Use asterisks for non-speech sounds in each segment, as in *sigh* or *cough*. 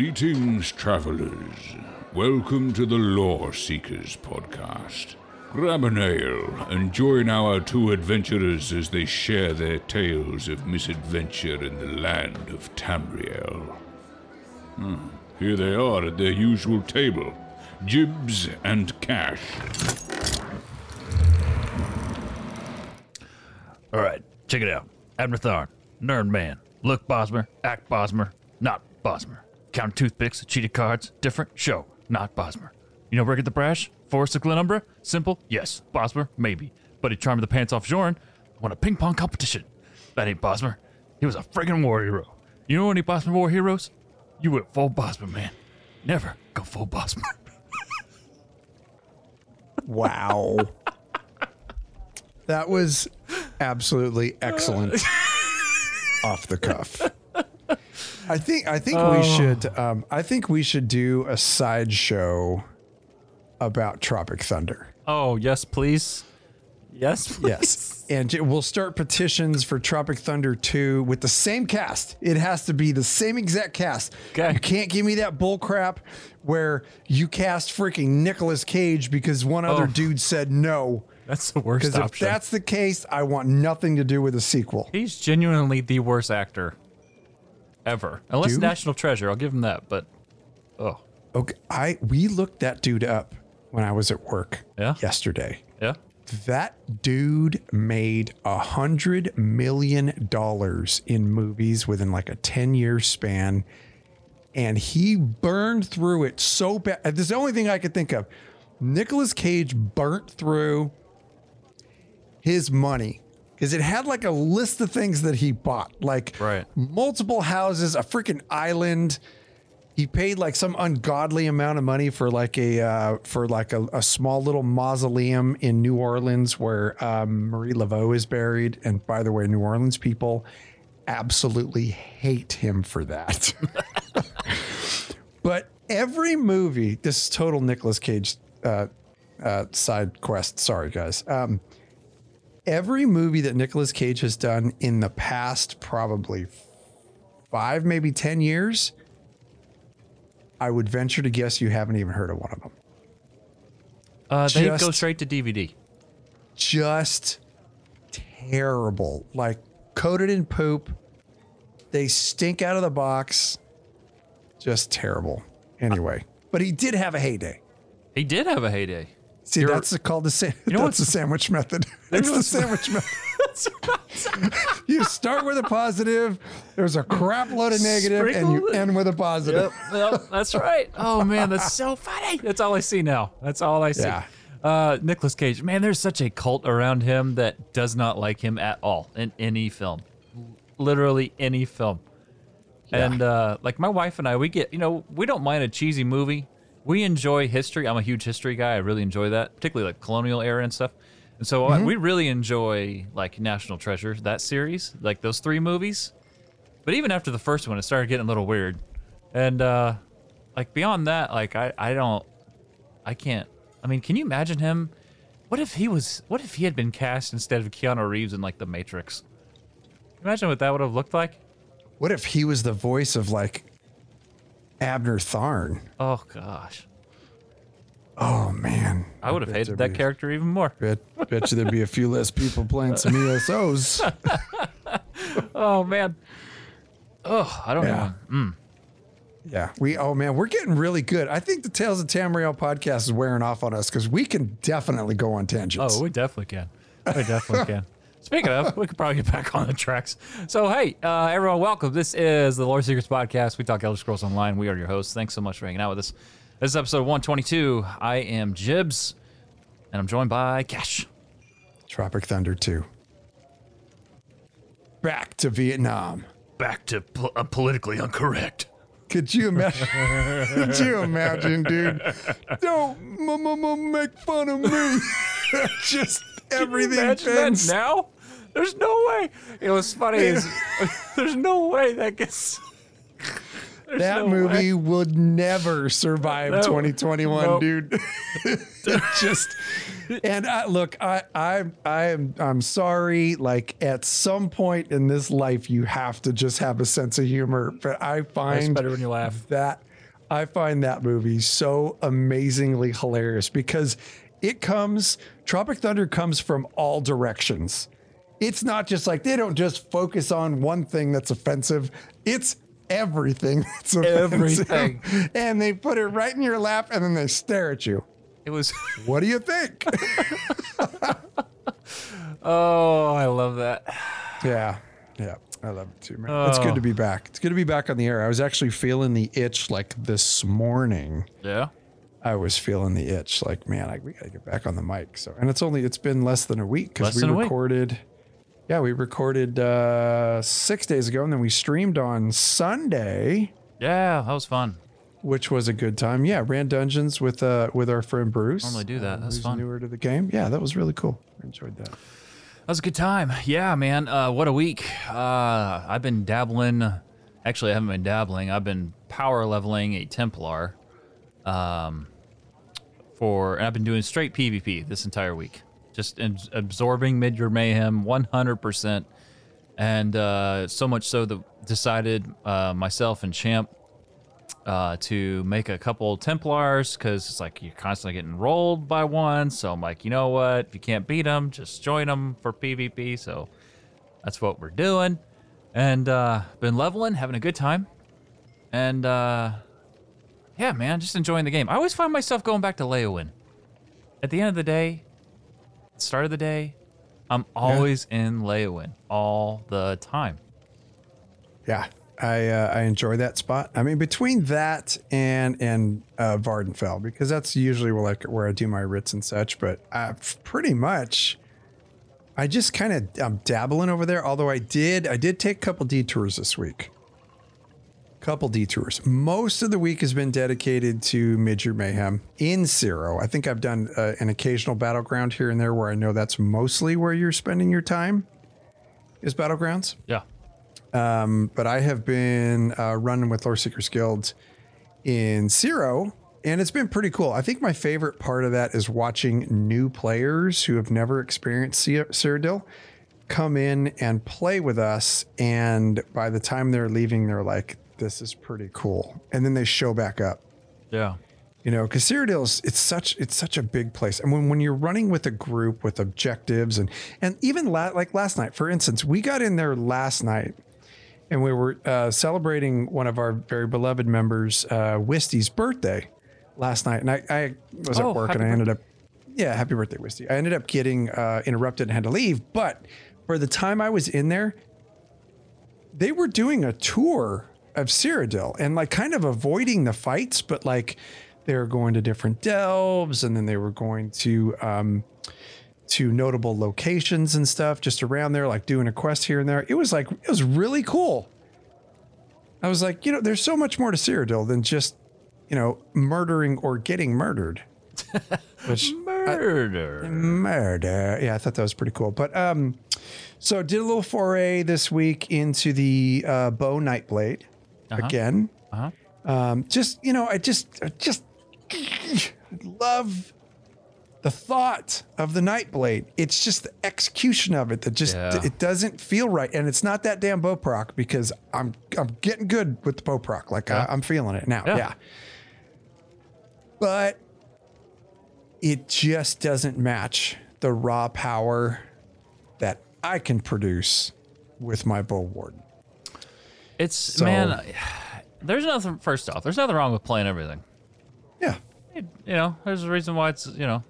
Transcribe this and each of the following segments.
Greetings, travelers. Welcome to the Lore Seekers podcast. Grab an ale and join our two adventurers as they share their tales of misadventure in the land of Tamriel. Hmm, Here they are at their usual table Jibs and Cash. All right, check it out. Abner Tharn, Nerd Man, look Bosmer, act Bosmer, not Bosmer. Count toothpicks, cheated cards, different, show, not Bosmer. You know Rick at the Brash, Forrest of Glenumbra? Simple, yes. Bosmer, maybe. But he charmed the pants off Jorn, won a ping pong competition. That ain't Bosmer. He was a friggin' war hero. You know any Bosmer war heroes? You went full Bosmer, man. Never go full Bosmer. *laughs* Wow. that was absolutely excellent *laughs* off the cuff. I think I think we should um, I think we should do a sideshow about Tropic Thunder. Oh, yes, please. Yes, please. Yes. And we'll start petitions for Tropic Thunder 2 with the same cast. It has to be the same exact cast. Okay. You can't give me that bull crap where you cast freaking Nicolas Cage because one other Oh. dude said no. That's the worst Because if that's the case, I want nothing to do with a sequel. He's genuinely the worst actor ever. Unless Dude? National Treasure, I'll give him that. But oh, Okay, I we looked that dude up when I was at work Yeah? yesterday. yeah. That dude made a hundred million dollars in movies within like a 10 year span. And he burned through it so bad. This is the only thing I could think of. Nicolas Cage burnt through his money because it had like a list of things that he bought, like Right. multiple houses, a freaking island. He paid like some ungodly amount of money for like a uh, for like a, a small little mausoleum in New Orleans where um, Marie Laveau is buried. And by the way, New Orleans people absolutely hate him for that. *laughs* but every movie, this is total Nicolas Cage uh, uh, side quest. Sorry, guys. Um, every movie that Nicolas Cage has done in the past, probably five, maybe 10 years, I would venture to guess you haven't even heard of one of them. Uh, they go straight to DVD. Just terrible. Like coated in poop. They stink out of the box. Just terrible. Anyway, but he did have a heyday. He did have a heyday. See, You're- that's the, called the sa- know that's what's- the sandwich method. *laughs* That's the sandwich method. *laughs* you start with a positive. There's a crap load of negative, and you Sprinkle end with a positive. Yep, that's right. Oh man, that's so funny. That's all I see now. That's all I see. Yeah. Uh, Nicholas Cage, man, there's such a cult around him that does not like him at all in any film, literally any film. Yeah. And uh, like my wife and I, we get, you know, we don't mind a cheesy movie. We enjoy history. I'm a huge history guy. I really enjoy that, particularly like colonial era and stuff. And so uh, we really enjoy like National Treasure, that series, like those three movies. But even after the first one, it started getting a little weird. And uh like beyond that, like I I don't I can't I mean, can you imagine him? What if he was what if he had been cast instead of Keanu Reeves in like The Matrix? Imagine what that would have looked like. What if he was the voice of like Abner Tharn? Oh gosh. Oh man, I would have hated that be- character even more. Bet, bet you there'd be a few less people playing some ESOs. *laughs* Oh man. Oh, I don't Yeah. even. Mm. Yeah, we. Oh man, we're getting really good. I think the Tales of Tamriel podcast is wearing off on us because we can definitely go on tangents. Oh, we definitely can. We definitely *laughs* can. Speaking of, we could probably get back on the tracks. So, hey, uh, everyone, welcome. This is the Lore Seekers Podcast. We talk Elder Scrolls Online. We are your hosts. Thanks so much for hanging out with us. This is episode 122. I am Jibs, and I'm joined by Cash. Tropic Thunder two. Back to Vietnam. Back to uh, politically incorrect. Could you imagine? *laughs* Could you imagine, dude? Don't m- m- m- make fun of me. *laughs* Just everything Imagine that now? There's no way. It was funny. Is, *laughs* there's no way that gets. that no movie would never survive 2021, Nope. dude. *laughs* Just and I, look, I I I am I'm sorry. Like at some point in this life, you have to just have a sense of humor. But I find better when you laugh. that I find that movie so amazingly hilarious because it comes Tropic Thunder comes from all directions. It's not just like they don't just focus on one thing that's offensive. It's everything *laughs* that's offensive. Everything. And they put it right in your lap and then they stare at you. It was. *laughs* What do you think? *laughs* Oh, I love that. yeah. Yeah. I love it too, man. It's good to be oh. back. It's good to be back on the air. I was actually feeling the itch like this morning. Yeah. I was feeling the itch, like man, I, we gotta get back on the mic. So, and it's only it's been less than a week because we recorded. week. Yeah, we recorded uh, six days ago, and then we streamed on Sunday, Yeah, that was fun. which was a good time. Yeah, ran dungeons with uh with our friend Bruce. Normally do that. That's who's fun. Newer to the game. Yeah, that was really cool. I enjoyed that. That was a good time. Yeah, man. Uh, what a week. Uh, I've been dabbling. Actually, I haven't been dabbling. I've been power leveling a Templar. Um, for and I've been doing straight PvP this entire week. Just abs- absorbing mid mayhem 100%. And uh, so much so that decided uh, myself and Champ uh, to make a couple Templars because it's like you're constantly getting rolled by one. So I'm like, you know what? If you can't beat them, just join them for PvP. So that's what we're doing. And uh, been leveling, having a good time. And uh, yeah, man, just enjoying the game. I always find myself going back to Leyawiin. At the end of the day, start of the day, I'm always in Leyawiin all the time. Yeah, I uh, I enjoy that spot. I mean, between that and and uh, Vvardenfell, because that's usually where like where I do my writs and such. But I pretty much, I just kind of I'm dabbling over there. Although I did I did take a couple detours this week. Couple detours. Most of the week has been dedicated to Midyear Mayhem in Cyro. I think I've done uh, an occasional battleground here and there where I know that's mostly where you're spending your time. Is battlegrounds Yeah. but I have been uh, running with Lore Seekers Guild in Cyro, and it's been pretty cool. I think my favorite part of that is watching new players who have never experienced Cy- Cyrodiil come in and play with us, and by the time they're leaving, they're like, "This is pretty cool," and then they show back up. Yeah. you know because is it's such it's such a big place. And when, when you're running with a group with objectives and and even la- like last night for instance we got in there last night and we were uh, celebrating one of our very beloved members uh, Wisty's birthday last night. And I, I was Oh, at work and I ended up yeah happy birthday Wisty. I ended up getting uh, interrupted and had to leave but for the time I was in there they were doing a tour of Cyrodiil and like kind of avoiding the fights, but like they were going to different delves and then they were going to um to notable locations and stuff just around there, like doing a quest here and there. It was like it was really cool. I was like, you know, there's so much more to Cyrodiil than just, you know, murdering or getting murdered. *laughs* Which Murder. murder. Yeah, I thought that was pretty cool. But um, so did a little foray this week into the uh, bow nightblade again. Uh-huh. Um, just you know, I just I just love the thought of the nightblade. It's just the execution of it that just Yeah. it doesn't feel right, and it's not that damn bow proc because I'm I'm getting good with the bow proc. Like I, I'm feeling it now. Yeah. yeah. But it just doesn't match the raw power that I can produce with my bow warden. It's man. *sighs* There's nothing. First off, there's nothing wrong with playing everything. Yeah. You know, there's a reason why it's you know,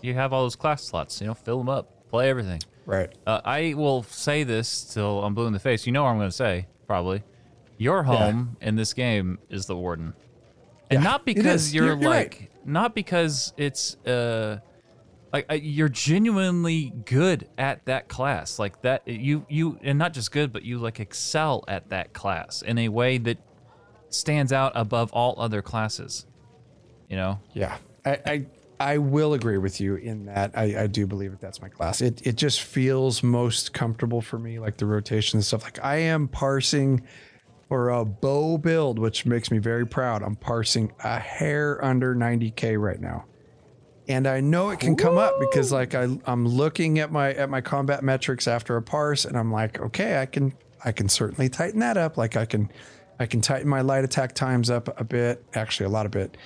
you have all those class slots. You know, fill them up, play everything. Right. Uh, I will say this till I'm blue in the face. You know what I'm going to say, probably. Your home in this game is the warden, and Yeah, not because you're, You're- you're like, right. not because it's uh, like uh, you're genuinely good at that class, like that. You you and not just good, but you like excel at that class in a way that stands out above all other classes. You know, Yeah. I, I I will agree with you in that I, I do believe that that's my class. It it just feels most comfortable for me, like the rotation and stuff. Like I am parsing for a bow build, which makes me very proud. I'm parsing a hair under 90k right now. And I know it can come up because like I I'm looking at my at my combat metrics after a parse and I'm like, okay, I can I can certainly tighten that up. Like I can I can tighten my light attack times up a bit, actually a lot of bit.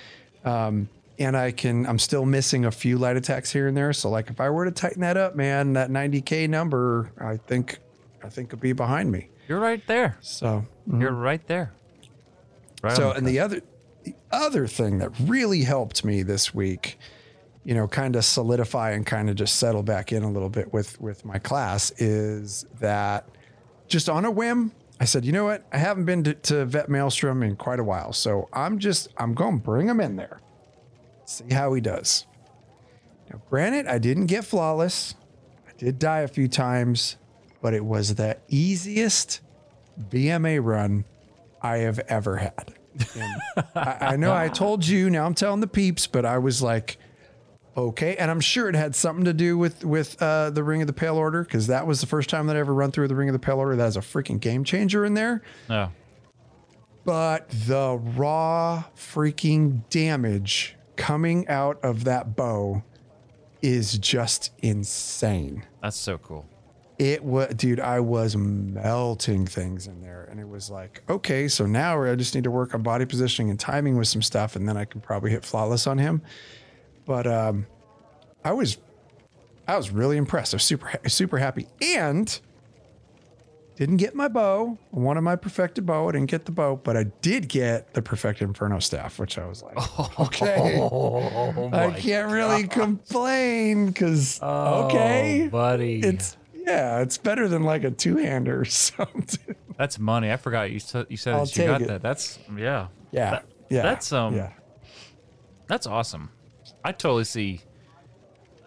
Um, and I can I'm still missing a few light attacks here and there. So like if I were to tighten that up, man, that 90k number, I think I think could be behind me. You're right there. So You're right there. Right so and the other the other thing that really helped me this week, you know, kind of solidify and kind of just settle back in a little bit with with my class is that just on a whim, I said, you know what? I haven't been to, to Vet Maelstrom in quite a while, so I'm just I'm going to bring him in there, see how he does. Now, granted, I didn't get flawless. I did die a few times, but it was the easiest VMA run I have ever had. *laughs* I, I know I told you, now I'm telling the peeps, but I was like, okay. And I'm sure it had something to do with with uh, the Ring of the Pale Order because that was the first time that I ever run through the Ring of the Pale Order. That is a freaking game changer in there. Yeah. But the raw freaking damage coming out of that bow is just insane. That's so cool. It was, dude, I was melting things in there. And it was like, okay, so now I just need to work on body positioning and timing with some stuff. And then I can probably hit flawless on him. But um, I was, I was really impressed. I was super, super happy. And didn't get my bow. I wanted my perfected bow. I didn't get the bow, but I did get the perfected inferno staff, which I was like, *laughs* okay, Oh I can't really complain because okay, Oh, buddy. it's yeah, it's better than like a two hander or *laughs* something. That's money. I forgot you said you said I'll that you got it. that. That's yeah. Yeah, That- yeah, That's um yeah. that's awesome. I totally see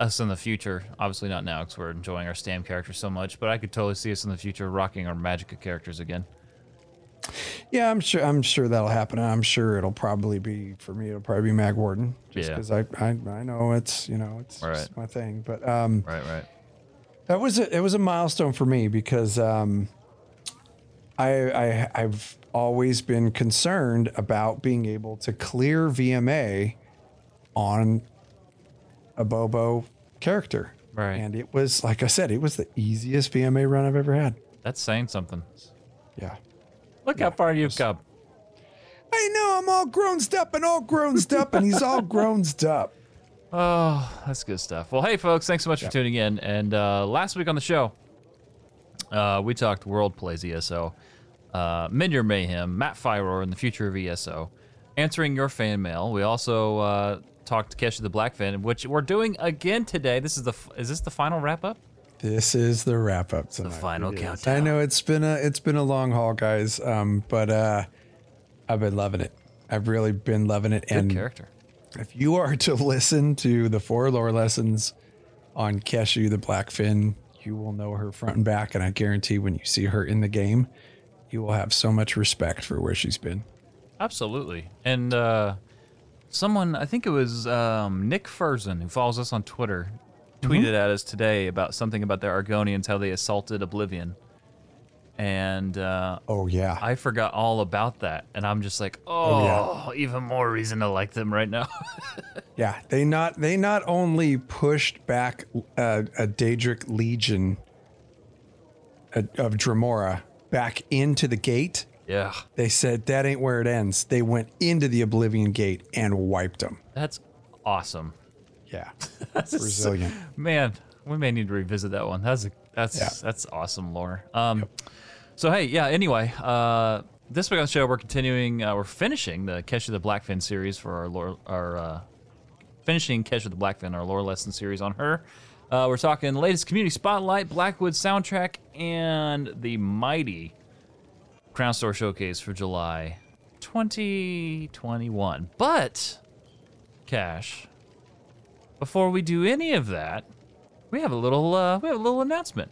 us in the future. Obviously not now because we're enjoying our Stam characters so much, but I could totally see us in the future rocking our Magica characters again. Yeah, I'm sure. I'm sure that'll happen. I'm sure it'll probably be for me. It'll probably be Mag Warden, just Yeah. because I, I I know it's you know it's Right. my thing. But um, Right, right. that was a, it was a milestone for me because um, I, I I've always been concerned about being able to clear VMA on a Bobo character. Right. And it was like I said, it was the easiest VMA run I've ever had. That's saying something. Yeah. Look how far you've come. I know I'm all grown up and all grown up and he's all grown up. *laughs* Oh, that's good stuff. Well, hey, folks, thanks so much for tuning in. And uh, last week on the show, uh, we talked World Plays ESO, uh, Midyear Mayhem, Matt Firor, and the future of ESO, answering your fan mail. We also uh, to Keshu the Blackfin, which we're doing again today. This is the is this the final wrap up? This is the wrap up tonight. The final It is. countdown. I know it's been a it's been a long haul, guys. Um, but uh, I've been loving it. I've really been loving it. Good and character. if you are to *laughs* listen to the four lore lessons on Keshu the Blackfin, you will know her front and back, and I guarantee when you see her in the game, you will have so much respect for where she's been. Absolutely. And uh, someone, I think it was um, Nick Furzin, who follows us on Twitter, tweeted at us today about something about the Argonians, how they assaulted Oblivion. And uh, Oh yeah, I forgot all about that. And I'm just like, oh, even more reason to like them right now. *laughs* yeah. They not they not only pushed back uh, a Daedric legion uh, of Dremora back into the gate. Yeah. They said that ain't where it ends. They went into the Oblivion Gate and wiped them. That's awesome. Yeah, *laughs* that's resilient. Man, we may need to revisit that one. That's a, that's Yeah. that's awesome lore. Um, so hey, yeah. Anyway, uh, this week on the show, we're continuing. Uh, we're finishing the Keshu the Blackfin series for our lore. Our uh, finishing Keshu the Blackfin, our lore lesson series on her. Uh, we're talking latest community spotlight, Blackwood soundtrack, and the mighty Crown Store showcase for July 2021. But Cash, before we do any of that, we have a little uh, we have a little announcement.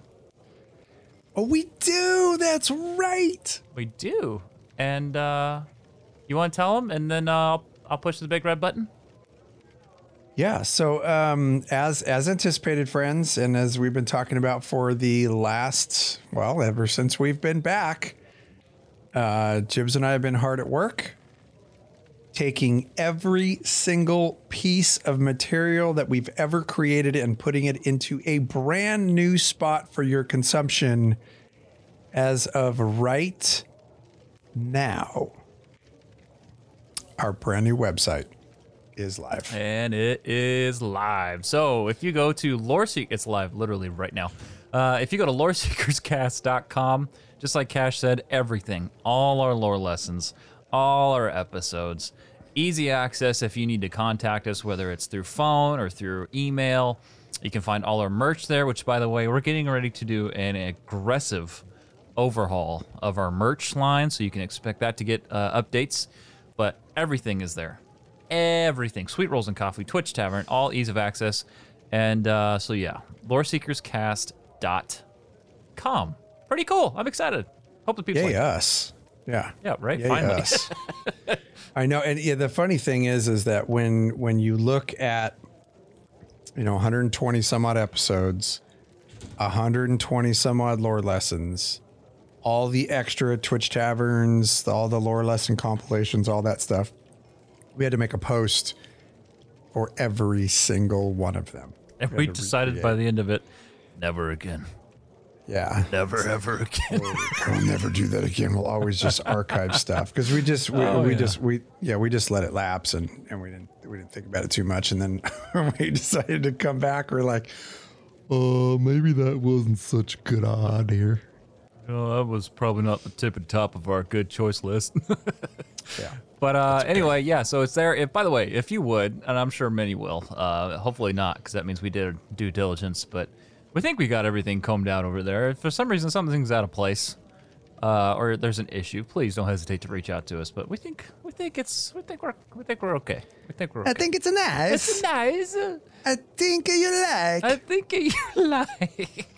Oh, we do. That's right. We do, and uh, you want to tell them, and then uh, I'll, I'll push the big red button. Yeah. So, um, as as anticipated, friends, and as we've been talking about for the last, well, ever since we've been back, Uh, Jibs and I have been hard at work, taking every single piece of material that we've ever created and putting it into a brand new spot for your consumption as of right now. Our brand new website is live. and it is live. So if you go to Lore Seek, it's live literally right now. Uh, if you go to loreseekerscast.com, just like Cash said, everything, all our lore lessons, all our episodes, easy access if you need to contact us, whether it's through phone or through email. You can find all our merch there, which, by the way, we're getting ready to do an aggressive overhaul of our merch line, so you can expect that to get uh, updates. But everything is there. Everything. Sweet rolls and coffee twitch tavern all ease of access. And uh, so yeah loreseekerscast.com pretty cool i'm excited hope the people Yay like it. us. Yeah. yeah right Yay finally us. *laughs* I know, and yeah, the funny thing is, is that when when you look at, you know, 120 some odd episodes, 120 some odd lore lessons, all the extra Twitch taverns, all the lore lesson compilations, all that stuff, we had to make a post for every single one of them. and we to decided by the end of it never again Yeah. never ever again We'll never do that again. We'll always just archive stuff because we just we, Oh, we yeah. just we yeah we just let it lapse and and we didn't we didn't think about it too much and then when *laughs* we decided to come back we're like oh maybe that wasn't such a good idea well, that was probably not the tip and top of our good choice list *laughs* yeah But uh, anyway, yeah. So it's there. If by the way, if you would, and I'm sure many will. Uh, hopefully not, because that means we did due diligence. But we think we got everything combed out over there. If for some reason something's out of place, uh, or there's an issue, please don't hesitate to reach out to us. But we think we think it's we think we're we think we're okay. We think we're okay. I think it's nice it's nice. I think you like I think you *laughs* like.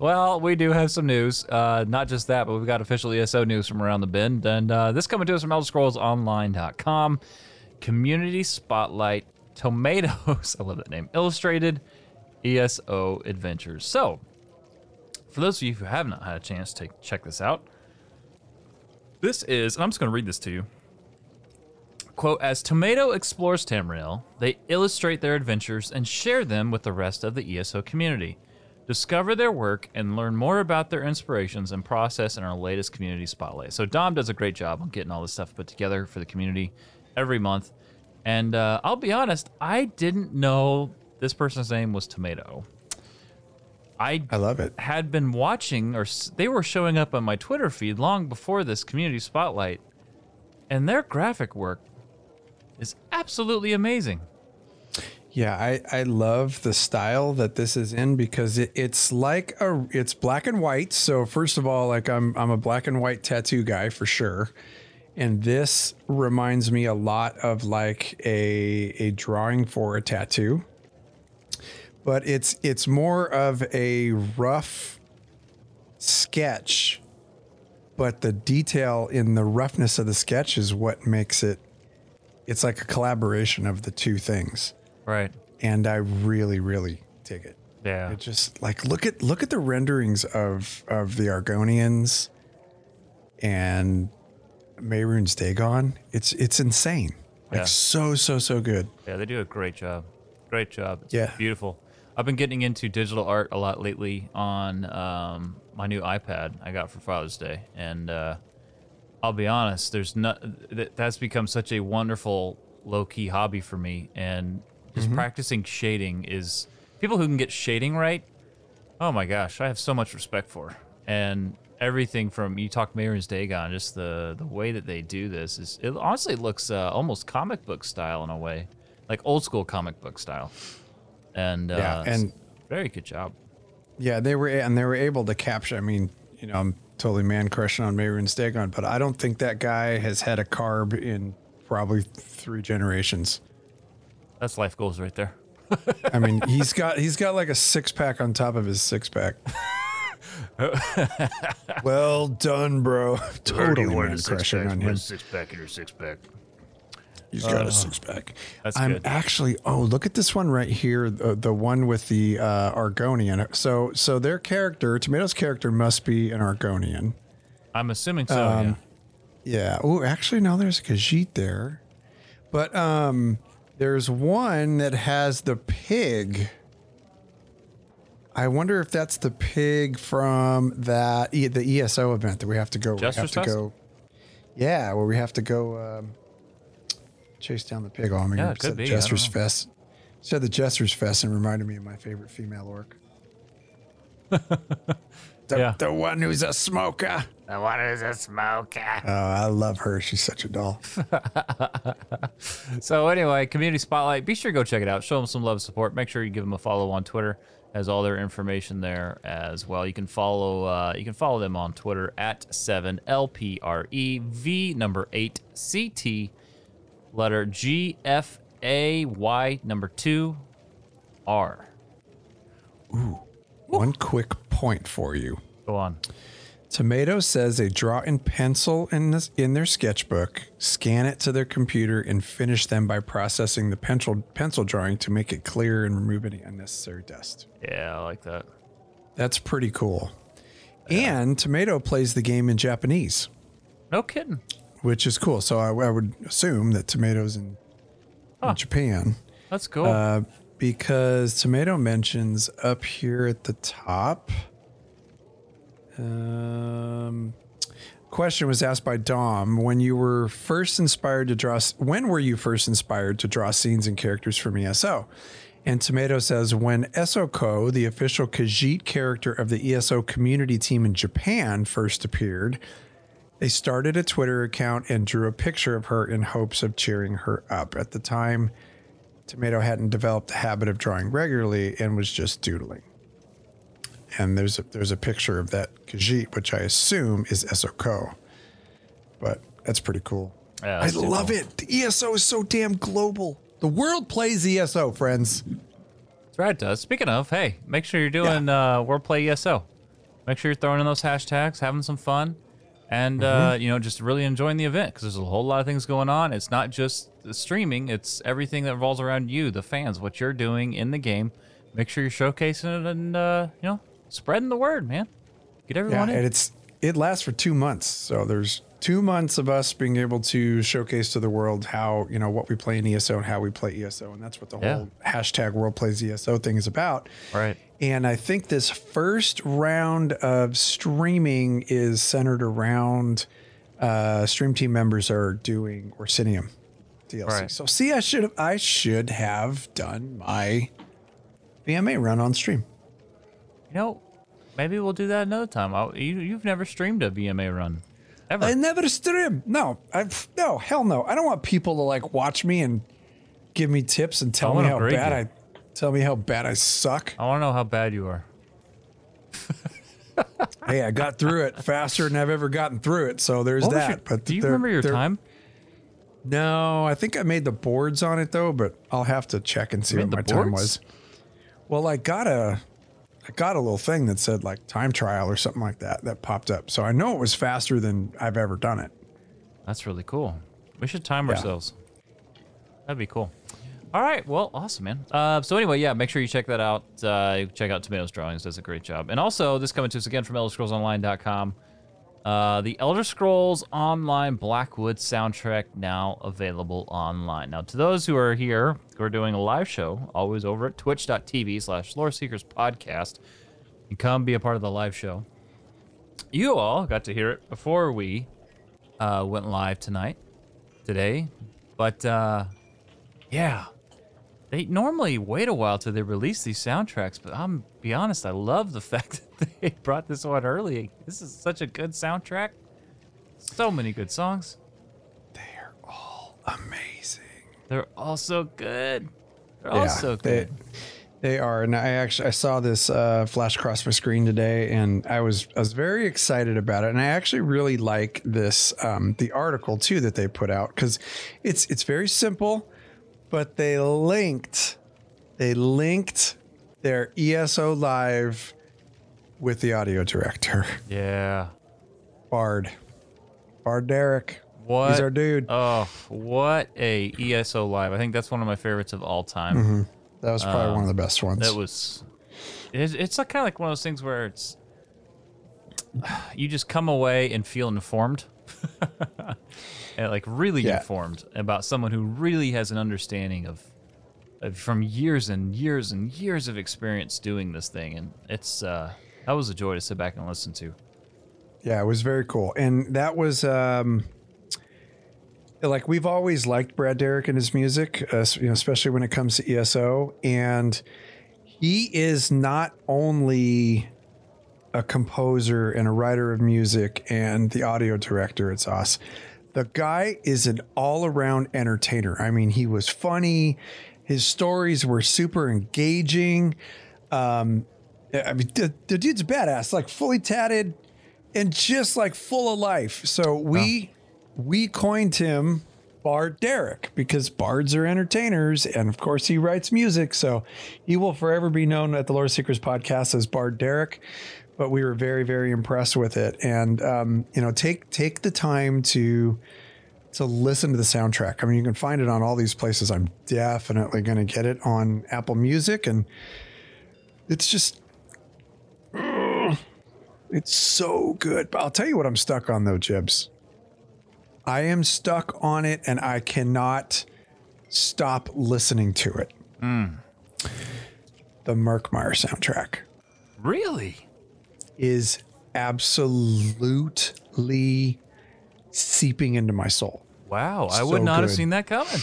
well, we do have some news. Uh, not just that, but we've got official ESO news from around the bend. And uh, this coming to us from ElderScrollsOnline.com. Community Spotlight Tomatoes. *laughs* I love that name. Illustrated ESO Adventures. So, for those of you who have not had a chance to check this out, this is, and I'm just going to read this to you. Quote, as Tomato explores Tamriel, they illustrate their adventures and share them with the rest of the ESO community. Discover their work and learn more about their inspirations and process in our latest community spotlight. So Dom does a great job on getting all this stuff put together for the community every month. And uh, I'll be honest, I didn't know this person's name was Tomato. I I love it had been watching, or s- they were showing up on my Twitter feed long before this community spotlight, and their graphic work is absolutely amazing. Yeah, I, I love the style that this is in because it, it's like a it's black and white. So first of all, like I'm I'm a black and white tattoo guy for sure. And this reminds me a lot of like a a drawing for a tattoo. But it's it's more of a rough sketch, but the detail in the roughness of the sketch is what makes it it's like a collaboration of the two things Right. and I really, really dig it. Yeah. It just like look at look at the renderings of of the Argonians and Mehrunes Dagon. It's it's insane. Like Yeah. so so so good. Yeah, they do a great job. Great job. Yeah. Beautiful. I've been getting into digital art a lot lately on um, my new iPad I got for Father's Day, and uh, I'll be honest, there's not that, that's become such a wonderful low key hobby for me, and just practicing shading is people who can get shading right. Oh my gosh, I have so much respect for, and everything from you talk Mehrunes Dagon, just the the way that they do this is it honestly looks uh, almost comic book style in a way, like old school comic book style, and uh, Yeah, and- very good job. Yeah, they were and they were able to capture. I mean, you know, I'm totally man crushing on Mehrunes Dagon, but I don't think that guy has had a carb in probably three generations. That's life goals right there. I mean, *laughs* he's got he's got like a six pack on top of his six pack. *laughs* well done, bro. Totally man crushing on him. Six pack in your six pack. He's got a six pack. That's I'm good. actually. Oh, look at this one right here. The, the one with the uh, Argonian. So so their character, Tomato's character, must be an Argonian. I'm assuming so. Um, Yeah. Oh, actually, no. There's a Khajiit there, but um, there's one that has the pig. I wonder if that's the pig from that the ESO event that we have to go. we have to Fest? go. Yeah, where we have to go um, chase down the pig. Oh, I'm Yeah, it could said be, Jester's. Fest. Said the Jester's Fest and reminded me of my favorite female orc. *laughs* the, Yeah. the one who's a smoker. The one who's a smoker. Oh, I love her. She's such a doll. *laughs* So anyway, community spotlight. Be sure to go check it out. Show them some love, and support. Make sure you give them a follow on Twitter. Has all their information there as well. You can follow. Uh, you can follow them on Twitter at seven lprev number eight ct letter g f a y number two r. Ooh. One quick point for you. Go on. Tomato says they draw in pencil in this in their sketchbook, scan it to their computer, and finish them by processing the pencil pencil drawing to make it clear and remove any unnecessary dust. Yeah, I like that. That's pretty cool. And Tomato plays the game in Japanese, No kidding. Which is cool. So I, I would assume that tomatoes in, in Japan. That's cool. Uh, because Tomato mentions up here at the top. Um, question was asked by Dom when you were first inspired to draw. When were you first inspired to draw scenes and characters from ESO? And Tomato says when Esoko, the official Khajiit character of the ESO community team in Japan, first appeared, they started a Twitter account and drew a picture of her in hopes of cheering her up. At the time, Tomato hadn't developed the habit of drawing regularly and was just doodling. And there's a, there's a picture of that Khajiit, which I assume is Esoko. But that's pretty cool. Yeah, I love cool. it. The ESO is so damn global. The world plays ESO, friends. That's right, it does. Speaking of, hey, make sure you're doing uh, World Plays ESO. Make sure you're throwing in those hashtags, having some fun, and Mm-hmm. uh, you know just really enjoying the event because there's a whole lot of things going on. It's not just the streaming; it's everything that revolves around you, the fans, what you're doing in the game. Make sure you're showcasing it and uh, you know spreading the word, man. Get everyone Yeah, everyone and it's it lasts for two months. So there's two months of us being able to showcase to the world how you know what we play in ESO and how we play ESO, and that's what the Yeah. whole hashtag World Plays ESO thing is about. Right. And I think this first round of streaming is centered around uh, Stream Team members are doing Orsinium DLC. Right. So see, I should have I should have done my VMA run on stream. You know, maybe we'll do that another time. I, you, you've never streamed a VMA run, ever. I never stream. No, I no hell no. I don't want people to like watch me and give me tips and tell I me how bad you. I tell me how bad I suck. I want to know how bad you are. *laughs* hey, I got through it faster than I've ever gotten through it. So there's that. your- but do you remember your time? No, I think I made the boards on it though, but I'll have to check and see what my time was. Well, I got a I got a little thing that said like time trial or something like that that popped up. So I know it was faster than I've ever done it. That's really cool. We should time Yeah. ourselves. That'd be cool. All right. Well, awesome, man. Uh, so anyway, yeah, make sure you check that out. Uh, check out Tomatoes Drawings. Does a great job. And also, this coming to us again from ElderScrollsOnline.com. Uh, the Elder Scrolls Online Blackwood soundtrack now available online. Now, to those who are here, we're doing a live show, always over at twitch.tv slash Lore Seekers Podcast. You come be a part of the live show. You all got to hear it before we uh, went live tonight, today. But uh, yeah, they normally wait a while till they release these soundtracks. But I'm be honest, I love the *laughs* fact that they brought this one early. This is such a good soundtrack. So many good songs. They're all amazing. They're all so good. They're all so they, good. they are, and I actually I saw this uh, flash across my screen today, and I was I was very excited about it, and I actually really like this um, the article too that they put out because it's it's very simple, but they linked they linked their ESO live with the audio director yeah. Bard Bard Derek. What? He's our dude. Oh, what a ESO live! I think that's one of my favorites of all time. Mm-hmm. That was probably one of the best ones. That was. It's, it's like kind of like one of those things where it's. you just come away and feel informed. *laughs* like really Yeah. informed about someone who really has an understanding of, of from years and years and years of experience doing this thing and it's uh that was a joy to sit back and listen to. Yeah, it was very cool. And that was um like we've always liked Brad Derrick and his music, uh, you know, especially when it comes to ESO and he is not only a composer and a writer of music and the audio director it's us. The guy is an all-around entertainer. I mean, he was funny, his stories were super engaging. Um I mean, the, the dude's badass, like fully tatted, and just like full of life. So we we coined him Bard Derek because bards are entertainers, and of course he writes music. So he will forever be known at the Lore Seekers podcast as Bard Derek. But we were very very impressed with it, and um, you know take take the time to to listen to the soundtrack. I mean, you can find it on all these places. I'm definitely going to get it on Apple Music, and it's just it's so good. But I'll tell you what I'm stuck on though, Jibs. I am stuck on it and I cannot stop listening to it. The Murkmire soundtrack Really? Is absolutely seeping into my soul. Wow, I So would not have seen that coming.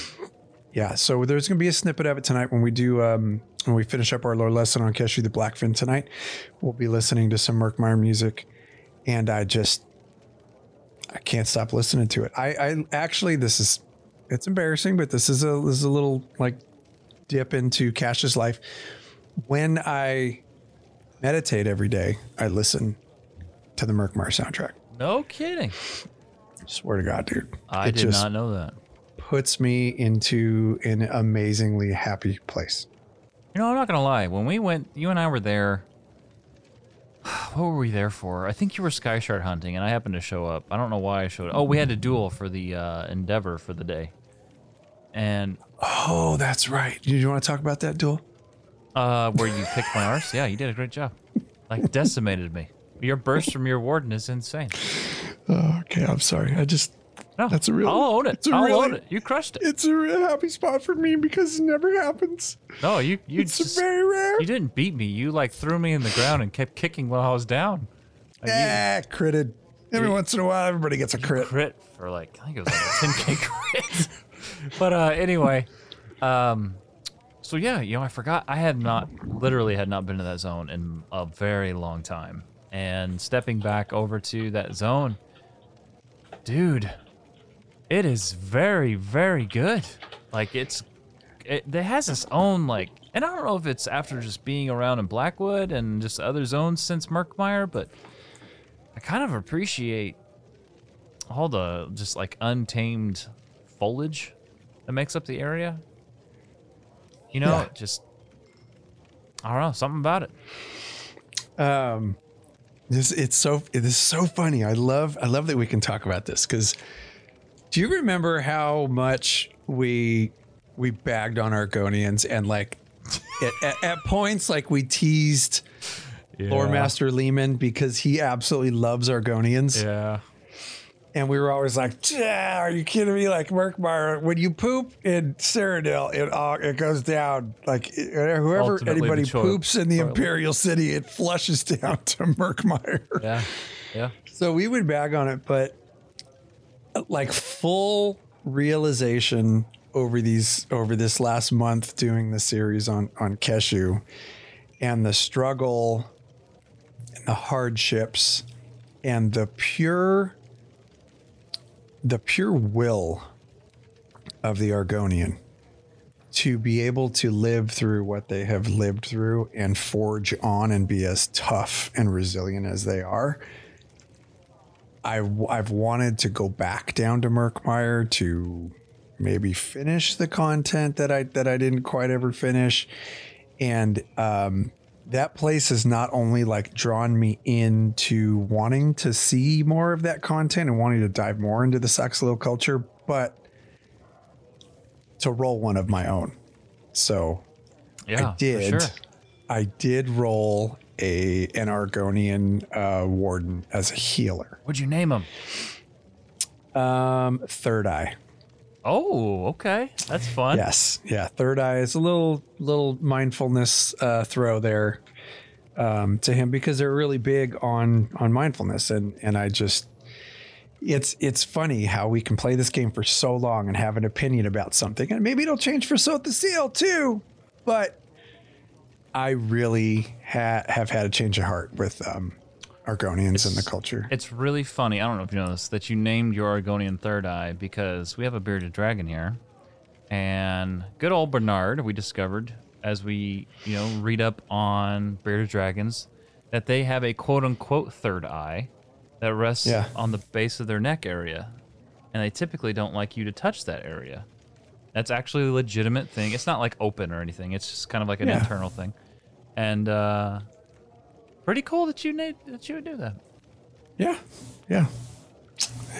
Yeah, so there's going to be a snippet of it tonight when we do um, when we finish up our lore lesson on Keshu the Blackfin tonight. We'll be listening to some Murkmire music, and I just I can't stop listening to it. I, I actually this is it's embarrassing, but this is a this is a little like dip into Cash's life. When I meditate every day, I listen to the Murkmire soundtrack. No kidding. Swear to God, dude. I It did just not know that. puts me into an amazingly happy place. You know, I'm not gonna lie. When we went, you and I were there. *sighs* What were we there for? I think you were sky shard hunting, and I happened to show up. I don't know why I showed up. Oh, we had a duel for the uh, Endeavor for the day, and Oh, that's right. Do you want to talk about that duel? Uh, where you picked my arse. Yeah, you did a great job. Like decimated me. Your burst from your warden is insane. Oh, okay, I'm sorry. I just No, That's a real- I'll own it. I'll really- own it. You crushed it. it's a real happy spot for me because it never happens. No, you you It's just, very rare. you didn't beat me. You like threw me in the ground and kept kicking while I was down. Like, you- Ah, critted. Every once in a while, everybody gets a crit. crit for like I think it was like a 10k *laughs* crit. but uh anyway, um so yeah, you know, I forgot I had not literally had not been to that zone in a very long time. And stepping back over to that zone, dude, it is very very good. Like it's it, it has its own like and I don't know if it's after just being around in Blackwood and just other zones since Murkmire, but I kind of appreciate all the just like untamed foliage that makes up the area. You know, Yeah. just I don't know, something about it. Um, this it's so it is so funny. I love I love that we can talk about this because do you remember how much we we bagged on Argonians and like at, at, at points like we teased Lore Master Lehman because he absolutely loves Argonians. Yeah. And we were always like, "Yeah, are you kidding me? Like Murkmire, when you poop in Cyrodiil, it all it goes down. Like whoever Ultimately, anybody poops in the toilet. Imperial City, it flushes *laughs* down to Murkmire. Yeah. Yeah. So we would bag on it, but like full realization over these over this last month doing the series on on Keshu and the struggle and the hardships and the pure the pure will of the Argonian to be able to live through what they have lived through and forge on and be as tough and resilient as they are. I, I've wanted to go back down to Murkmire to maybe finish the content that I that I didn't quite ever finish, and um, that place has not only like drawn me into wanting to see more of that content and wanting to dive more into the Saxhleel culture, but to roll one of my own. So Yeah. I did. Sure. I did roll a an Argonian uh, warden as a healer. What'd you name him? Um, third eye. Oh, okay. That's fun. Yes, yeah. Third eye is a little little mindfulness uh, throw there um, to him because they're really big on on mindfulness, and and I just it's it's funny how we can play this game for so long and have an opinion about something, and maybe it'll change for Soth the Seal too, but I really ha- have had a change of heart with um, Argonians and the culture. It's really funny. I don't know if you know this that you named your Argonian third eye because we have a bearded dragon here, and good old Bernard. We discovered as we you know read up on bearded dragons that they have a quote unquote third eye that rests Yeah. on the base of their neck area, and they typically don't like you to touch that area. That's actually a legitimate thing. It's not like open or anything. It's just kind of like an Yeah. internal thing, and uh, pretty cool that you need, that you would do that. Yeah, yeah,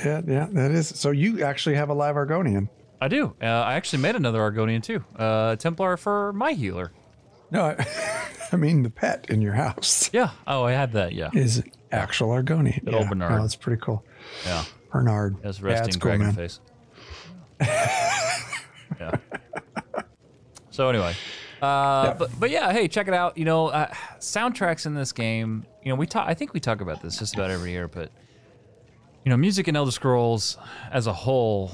yeah, yeah. That is. So you actually have a live Argonian. I do. Uh, I actually made another Argonian too. Uh, Templar for my healer. No, I, *laughs* I mean the pet in your house Yeah. Oh, I had that. Yeah. is actual Argonian. Good old. Bernard. Oh, that's pretty cool. Yeah. Bernard. That's Yeah, resting it's cool, dragon man. face. *laughs* yeah. So anyway, uh, but but yeah, hey, check it out. You know, uh, soundtracks in this game. You know, we talk. I think we talk about this just about every year, but you know, music in Elder Scrolls as a whole.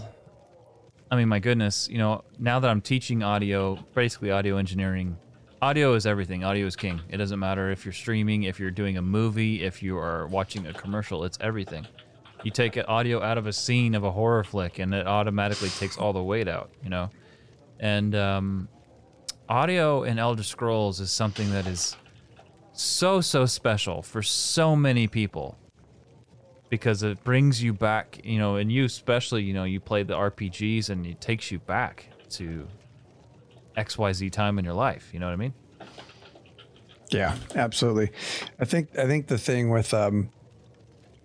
I mean, my goodness, you know, now that I'm teaching audio, basically audio engineering, audio is everything. Audio is king. It doesn't matter if you're streaming, if you're doing a movie, if you are watching a commercial, it's everything. You take audio out of a scene of a horror flick, and it automatically takes all the weight out, you know? And um, audio in Elder Scrolls is something that is so, so special for so many people because it brings you back, you know, and you especially, you know, you play the RPGs and it takes you back to XYZ time in your life. You know what I mean? Yeah, absolutely. I think I think the thing with um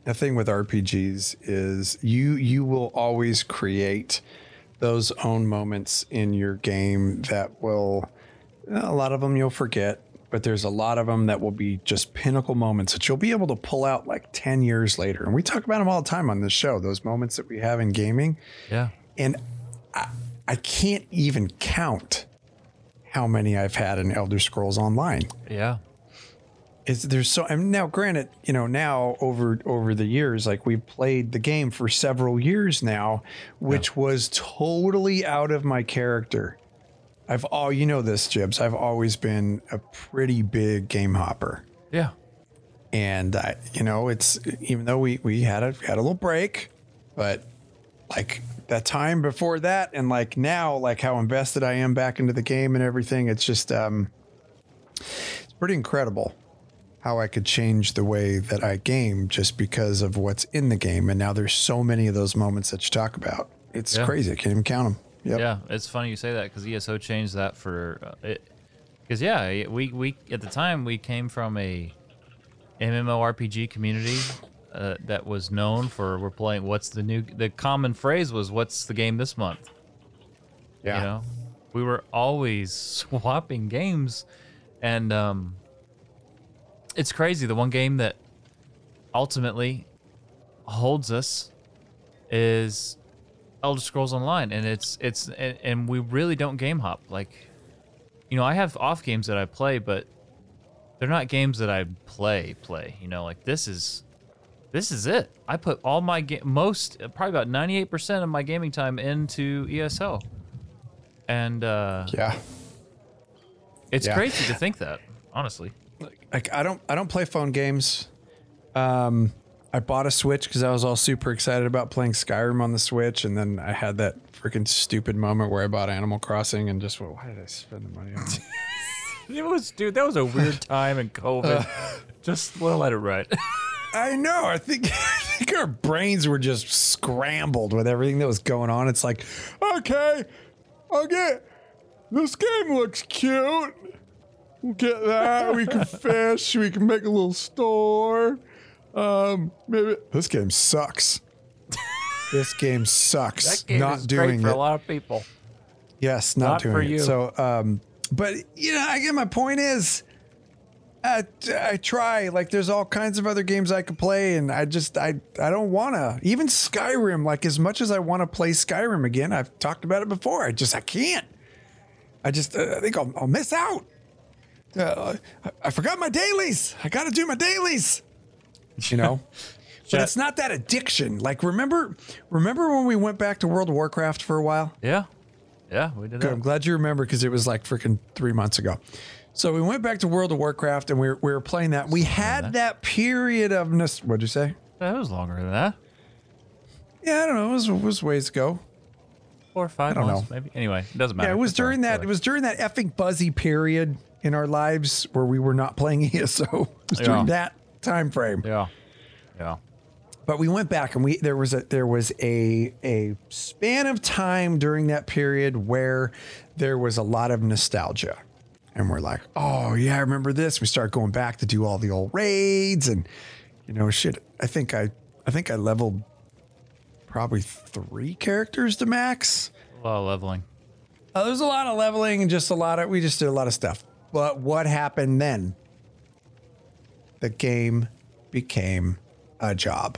the thing with RPGs is you you will always create those own moments in your game that will a lot of them you'll forget, but there's a lot of them that will be just pinnacle moments that you'll be able to pull out like 10 years later. And we talk about them all the time on this show, those moments that we have in gaming. Yeah. And I, I can't even count how many I've had in Elder Scrolls Online Yeah. is there's so and now granted you know now over over the years like we've played the game for several years now which was totally out of my character i've all you know this jibs. I've always been a pretty big game hopper. Yeah. and I, you know it's even though we we had a had a little break but like that time before that and like now like how invested i am back into the game and everything it's just um it's pretty incredible how i could change the way that i game just because of what's in the game. And now there's so many of those moments that you talk about. It's Yeah. crazy. I can't even count them yep. Yeah, it's funny you say that because ESO changed that for uh, it. Because yeah, we we at the time we came from a MMORPG community uh, that was known for we're playing. What's the new? The common phrase was "What's the game this month?" yeah You know, we were always *laughs* swapping games, and um, it's crazy. The one game that ultimately holds us is Elder Scrolls Online, and it's it's and, and we really don't game hop. Like, you know, I have off games that I play, but they're not games that I play play. You know, like this is this is it. I put all my ga- most probably about ninety eight percent of my gaming time into ESO, and uh, yeah it's Yeah. crazy to think that. Honestly, like I don't I don't play phone games. Um I bought a Switch because I was all super excited about playing Skyrim on the Switch, and then I had that freaking stupid moment where I bought Animal Crossing and just went, "Why did I spend the money on it?" *laughs* it was dude. That was a weird *laughs* time in COVID. Just we'll let it ride. *laughs* I know. I think, I think our brains were just scrambled with everything that was going on. It's like, okay, I'll get this game looks cute. We'll get that. We can fish. We can make a little store. Um, maybe this game sucks. this game sucks. that game Not is doing great for it. a lot of people. Yes, not, Not doing for it. So, um, but you know, I get my point is, I, I try. Like, there's all kinds of other games I could play, and I just I I don't wanna. Even Skyrim. Like, as much as I want to play Skyrim again, I've talked about it before. I just I can't. I just uh, I think I'll, I'll miss out. Uh, I, I forgot my dailies. I got to do my dailies. You know. *laughs* But it's not that addiction. Like remember, remember when we went back to World of Warcraft for a while? Yeah. Yeah, we did Good. that. I'm glad you remember because it was like freaking three months ago. So we went back to World of Warcraft and we were, we were playing that. We had that period of nos- what'd you say? That was longer than that. Yeah, I don't know. It was, it was ways ago. Four or five I don't months, know. maybe. Anyway, it doesn't matter. Yeah, it was during that. It was during that effing buzzy period in our lives where we were not playing *laughs* ESO. It was during Yeah. that time frame. Yeah. Yeah. but we went back and we there was a there was a a span of time during that period where there was a lot of nostalgia and we're like oh yeah i remember this we start going back to do all the old raids and you know shit i think i i think i leveled probably three characters to max A lot of leveling. uh, there's a lot of leveling and just a lot of we just did a lot of stuff but what happened then the game became a job.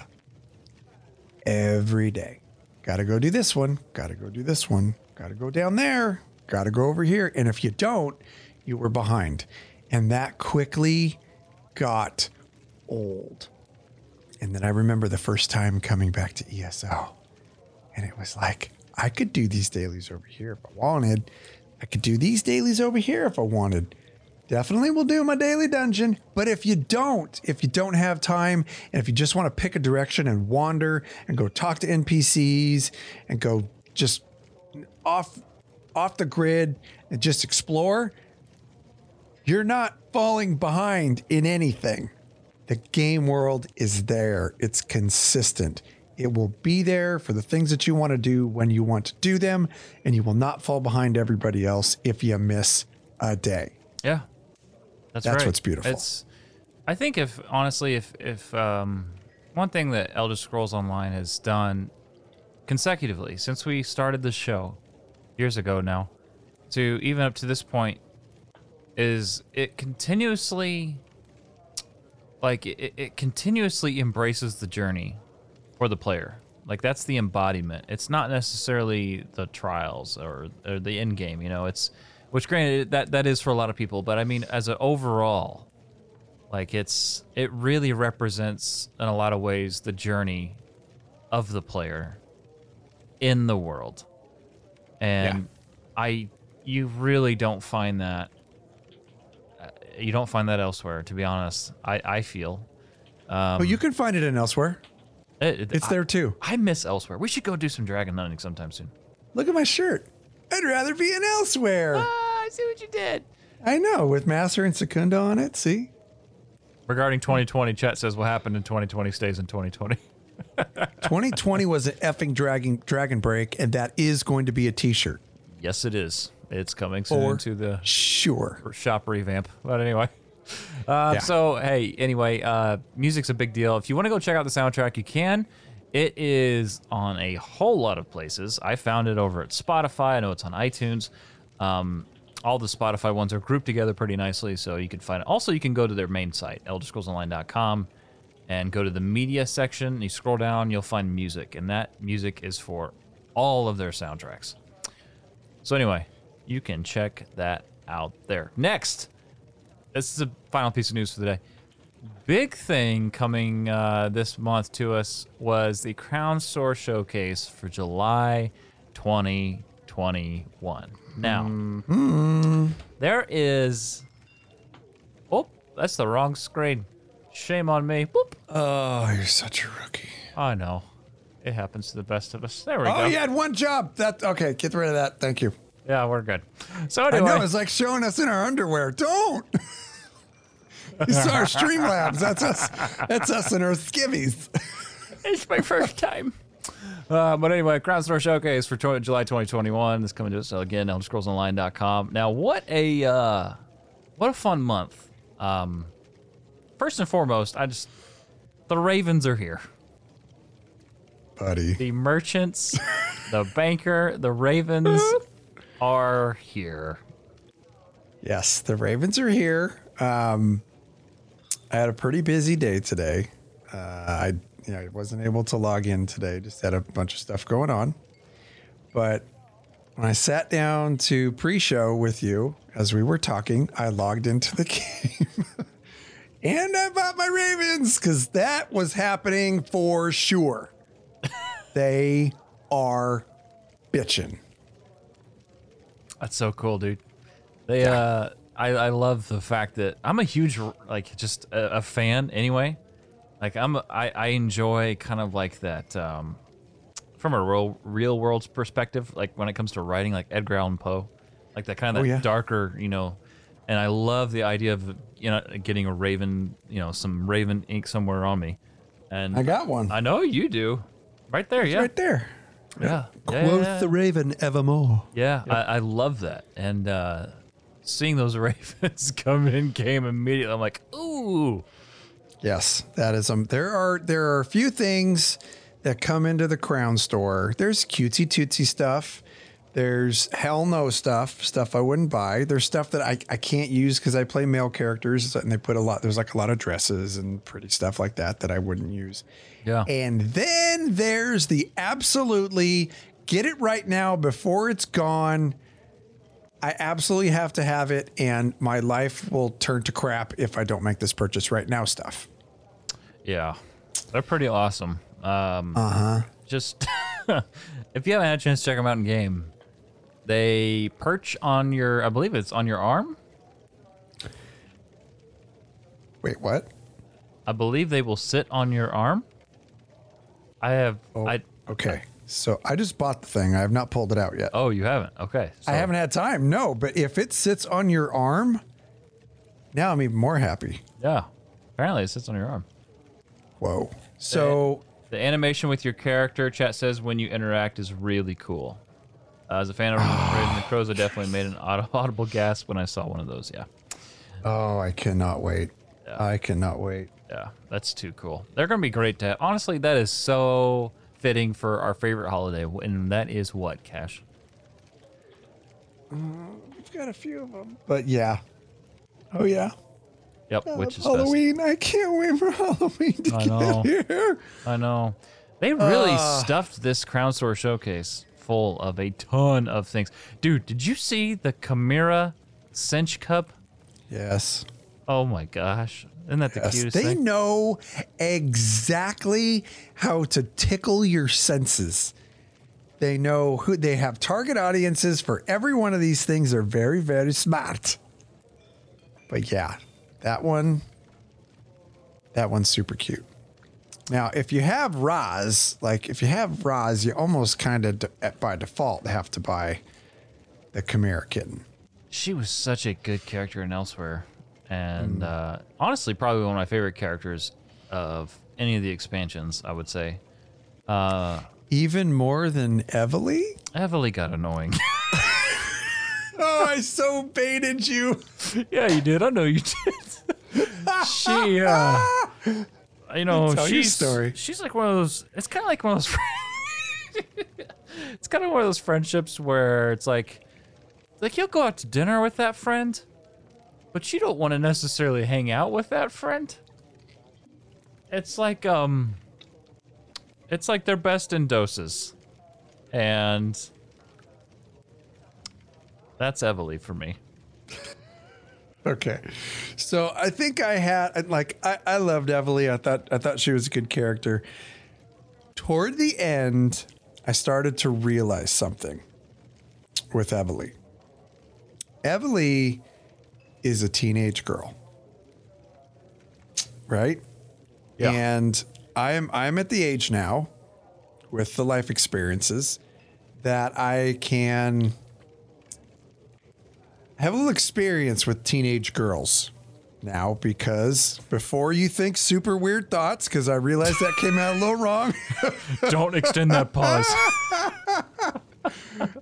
Every day. Gotta go do this one gotta go do this one gotta go down there gotta go over here. And if you don't you were behind. And that quickly got old. And then i remember the first time coming back to eso and it was like, I could do these dailies over here if I wanted. I could do these dailies over here if I wanted. Definitely will do my daily dungeon. But if you don't, if you don't have time, and if you just want to pick a direction and wander and go talk to NPCs and go just off off the grid and just explore, you're not falling behind in anything. The game world is there. It's consistent. It will be there for the things that you want to do when you want to do them, and you will not fall behind everybody else if you miss a day. Yeah. That's, right. That's right. what's beautiful. It's I think if honestly if if um one thing that Elder Scrolls Online has done consecutively since we started the show years ago now to even up to this point is it continuously like it, it continuously embraces the journey for the player like that's the embodiment it's not necessarily the trials or, or the end game you know it's which granted that that is for a lot of people but i mean as an overall like it's it really represents in a lot of ways the journey of the player in the world and i you really don't find that uh, you don't find that elsewhere to be honest i i feel but you can find it in Elsweyr. it, it- It's I- there too. I miss Elsweyr. We should go do some dragon hunting sometime soon. Look at my shirt. I'd rather be in Elsweyr. Ah, see what you did. I know, with Masser and Secunda on it. See? Regarding 2020, Chet says what happened in 2020 stays in 2020. 2020 *laughs* was an effing dragon dragon break, and that is going to be a t-shirt. yes, it is. It's coming soon For to the Sure. shop revamp. But anyway. Uh, Yeah. So, hey, anyway, uh, music's a big deal. If you want to go check out the soundtrack, you can. It is on a whole lot of places. I found it over at Spotify. I know it's on iTunes. Um, all the Spotify ones are grouped together pretty nicely, so you can find it. Also, you can go to their main site, elderscrollsonline.com, and go to the media section. You scroll down, you'll find music, and that music is for all of their soundtracks. So anyway, you can check that out there. Next, this is the final piece of news for the day. Big thing coming uh, this month to us was the Crown Store Showcase for July 2021. Now, hmm. there is. Oh, that's the wrong screen. Shame on me. Boop. Oh, you're such a rookie. I know. It happens to the best of us. There we Oh, go. Oh, you had one job. That okay? Get rid of that. Thank you. Yeah, we're good. So I anyway, know it's like showing us in our underwear. Don't. *laughs* These are our Streamlabs. That's us. That's us in our skivvies. *laughs* It's my first time. Uh, but anyway, Crown Store Showcase for July 2021 is coming to us again. ElderScrollsOnline.com. Now, what a uh, what a fun month. Um, first and foremost, I just the Ravens are here. Buddy. The merchants, *laughs* the banker, the Ravens *laughs* are here. Yes, the Ravens are here. Um, I had a pretty busy day today. Uh, I know, I wasn't able to log in today. Just had a bunch of stuff going on. But when I sat down to pre-show with you as we were talking, I logged into the *laughs* game. and I bought my Ravens because that was happening for sure. they are bitching. That's so cool, dude. They uh I, I love the fact that I'm a huge like just a, a fan anyway. Like I'm a, I, I enjoy kind of like that um from a real real world's perspective, like when it comes to writing like Edgar Allan Poe. Like that kind of Oh, that yeah. darker, you know, and I love the idea of you know getting a raven, you know, some raven ink somewhere on me. And I got one. I know you do. Right there, yeah. right there. Yeah. Yeah, Quoth yeah, the raven evermore. yeah, I, I love that. And uh, seeing those *laughs* ravens come in came immediately. I'm like, ooh. Yes, that is um. There are there are a few things that come into the Crown store. There's cutesy tootsy stuff. There's hell no stuff, stuff I wouldn't buy. There's stuff that I, I can't use because I play male characters and they put a lot. There's like a lot of dresses and pretty stuff like that that I wouldn't use. Yeah. And then there's the absolutely get it right now before it's gone. I absolutely have to have it, and my life will turn to crap if I don't make this purchase right now stuff. Yeah. They're pretty awesome. Um, uh Uh-huh. Just *laughs* if you haven't had a chance to check them out in game, they perch on your, I believe it's on your arm. Wait, what? I believe they will sit on your arm. I have, Oh, I, okay. So I just bought the thing. I have not pulled it out yet. oh, you haven't. Okay. So, I haven't had time. No, but if it sits on your arm, now I'm even more happy. Yeah. Apparently it sits on your arm. Whoa. So The animation with your character, chat says, when you interact is really cool. Uh, as a fan of Raven the *sighs* Crows, I definitely made an aud- *laughs* audible gasp when I saw one of those. Yeah. oh, I cannot wait. I cannot wait. Yeah, that's too cool. They're going to be great to have. Honestly, that is so fitting for our favorite holiday, and that is what, Cash? We've got a few of them. But yeah. Oh yeah. Yep, I which is love best. Halloween. I can't wait for Halloween to I get here. I know. They really Ah. stuffed this Crown Store showcase full of a ton of things. Dude, did you see the Chimera Cinch Cup? Yes. Oh my gosh. Isn't that the Yes, cutest they thing? They know exactly how to tickle your senses. They know who they have target audiences for every one of these things. They're very, very smart. But yeah, that one, that one's super cute. Now, if you have Roz, like if you have Roz, you almost kind of by default have to buy the Chimera kitten. She was such a good character in Elsweyr, and Hmm. uh, honestly, probably one of my favorite characters of any of the expansions. I would say. Uh, Even more than Eveli? Eveli got annoying. *laughs* *laughs* Oh, I so baited you. yeah, you did. I know you did. She, uh, *laughs* you know, Tell your she's story. she's like one of those. It's kind of like one of those. *laughs* it's kind of one of those friendships where it's like, like you'll go out to dinner with that friend, but you don't want to necessarily hang out with that friend. It's like um, it's like they're best in doses, and that's Eveli for me. Okay. So I think I had like I, I loved Eveli. I thought I thought she was a good character. Toward the end, I started to realize something with Eveli. Eveli is a teenage girl. Right? Yeah. And I'm I'm at the age now with the life experiences that I can have a little experience with teenage girls now because before you think super weird thoughts, because I realized that came out a little wrong. *laughs* Don't extend that pause. *laughs*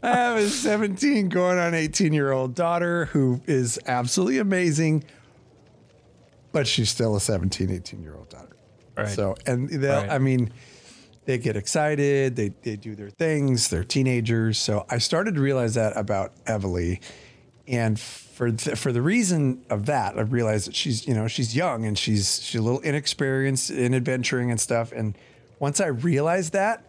I have a 17 going on 18 year old daughter who is absolutely amazing, but she's still a 17, 18 year old daughter. Right. So, and Right. I mean, they get excited, they, they do their things, they're teenagers. So I started to realize that about Eveli. And for th- for the reason of that, I realized that she's you know she's young and she's she's a little inexperienced in adventuring and stuff. And once I realized that,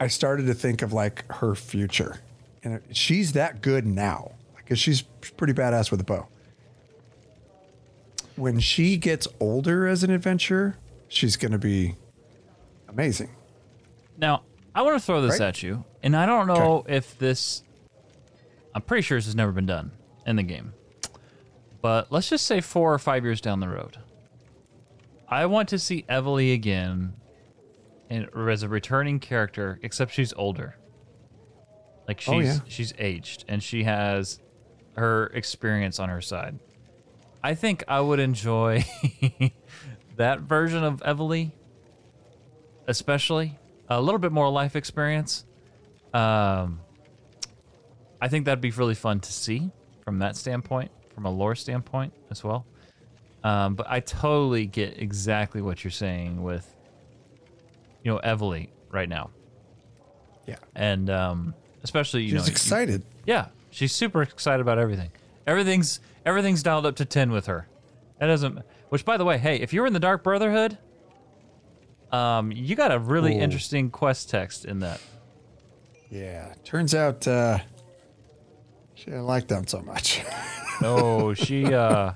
I started to think of like her future, and she's that good now because she's pretty badass with a bow. When she gets older as an adventurer, she's going to be amazing. Now, I want to throw this Right? at you, and I don't know if this. I'm pretty sure this has never been done in the game. But let's just say four or five years down the road. I want to see Eveli again and, as a returning character, except she's older. Like she's Oh, yeah. she's aged and she has her experience on her side. I think I would enjoy *laughs* that version of Eveli especially a little bit more life experience. Um, I think that'd be really fun to see from that standpoint, from a lore standpoint as well. Um, but I totally get exactly what you're saying with, you know, Eveli right now, Yeah, and um, especially you she's know, you- excited. yeah, she's super excited about everything. Everything's everything's dialed up to ten with her. That doesn't. Which, by the way, hey, if you're in the Dark Brotherhood, um, you got a really Ooh. interesting quest text in that. Yeah, turns out uh, she didn't like them so much. *laughs* No, she uh,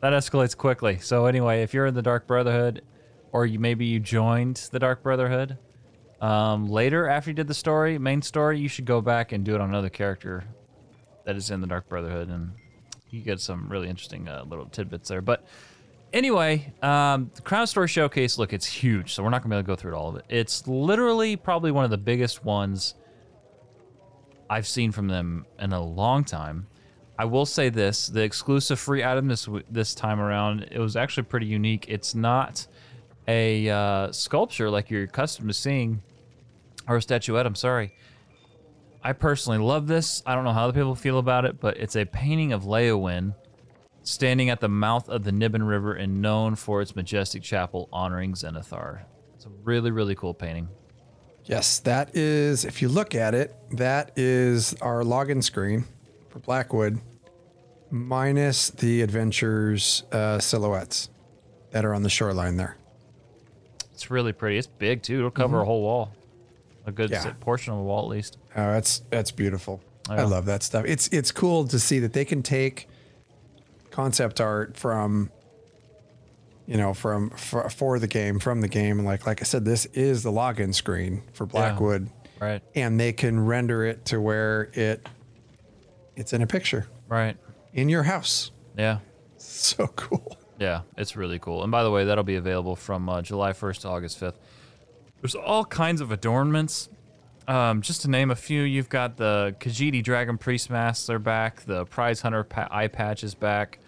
that escalates quickly. So anyway, if you're in the Dark Brotherhood, or you maybe you joined the Dark Brotherhood, um, later after you did the story, main story, you should go back and do it on another character that is in the Dark Brotherhood, and you get some really interesting uh, little tidbits there. But anyway, um, the Crown Store Showcase, look, it's huge, so we're not gonna be able to go through all of it. It's literally probably one of the biggest ones I've seen from them in a long time. I will say this: the exclusive free item this this time around, it was actually pretty unique. It's not a uh, sculpture like you're accustomed to seeing, or a statuette. I'm sorry. I personally love this. I don't know how other people feel about it, but it's a painting of Leyawiin standing at the mouth of the Niben River and known for its majestic chapel honoring Zenithar. It's a really, really cool painting. Yes, that is. If you look at it, that is our login screen for Blackwood, minus the adventures uh, silhouettes that are on the shoreline there. It's really pretty. It's big too. It'll cover a whole wall, a good Yeah. portion of a wall at least. Oh, that's that's beautiful. I Yeah. love that stuff. It's it's cool to see that they can take concept art from you know from for, for the game from the game and like like I said this is the login screen for Blackwood Right. and they can render it to where it it's in a picture Right. in your house. Yeah. *laughs* So cool. Yeah, it's really cool. And by the way, that'll be available from uh, July 1st to August 5th. There's all kinds of adornments. Um, just to name a few, you've got the Khajiit Dragon Priest masks, they're back. The Prize Hunter pa- eye patch is back.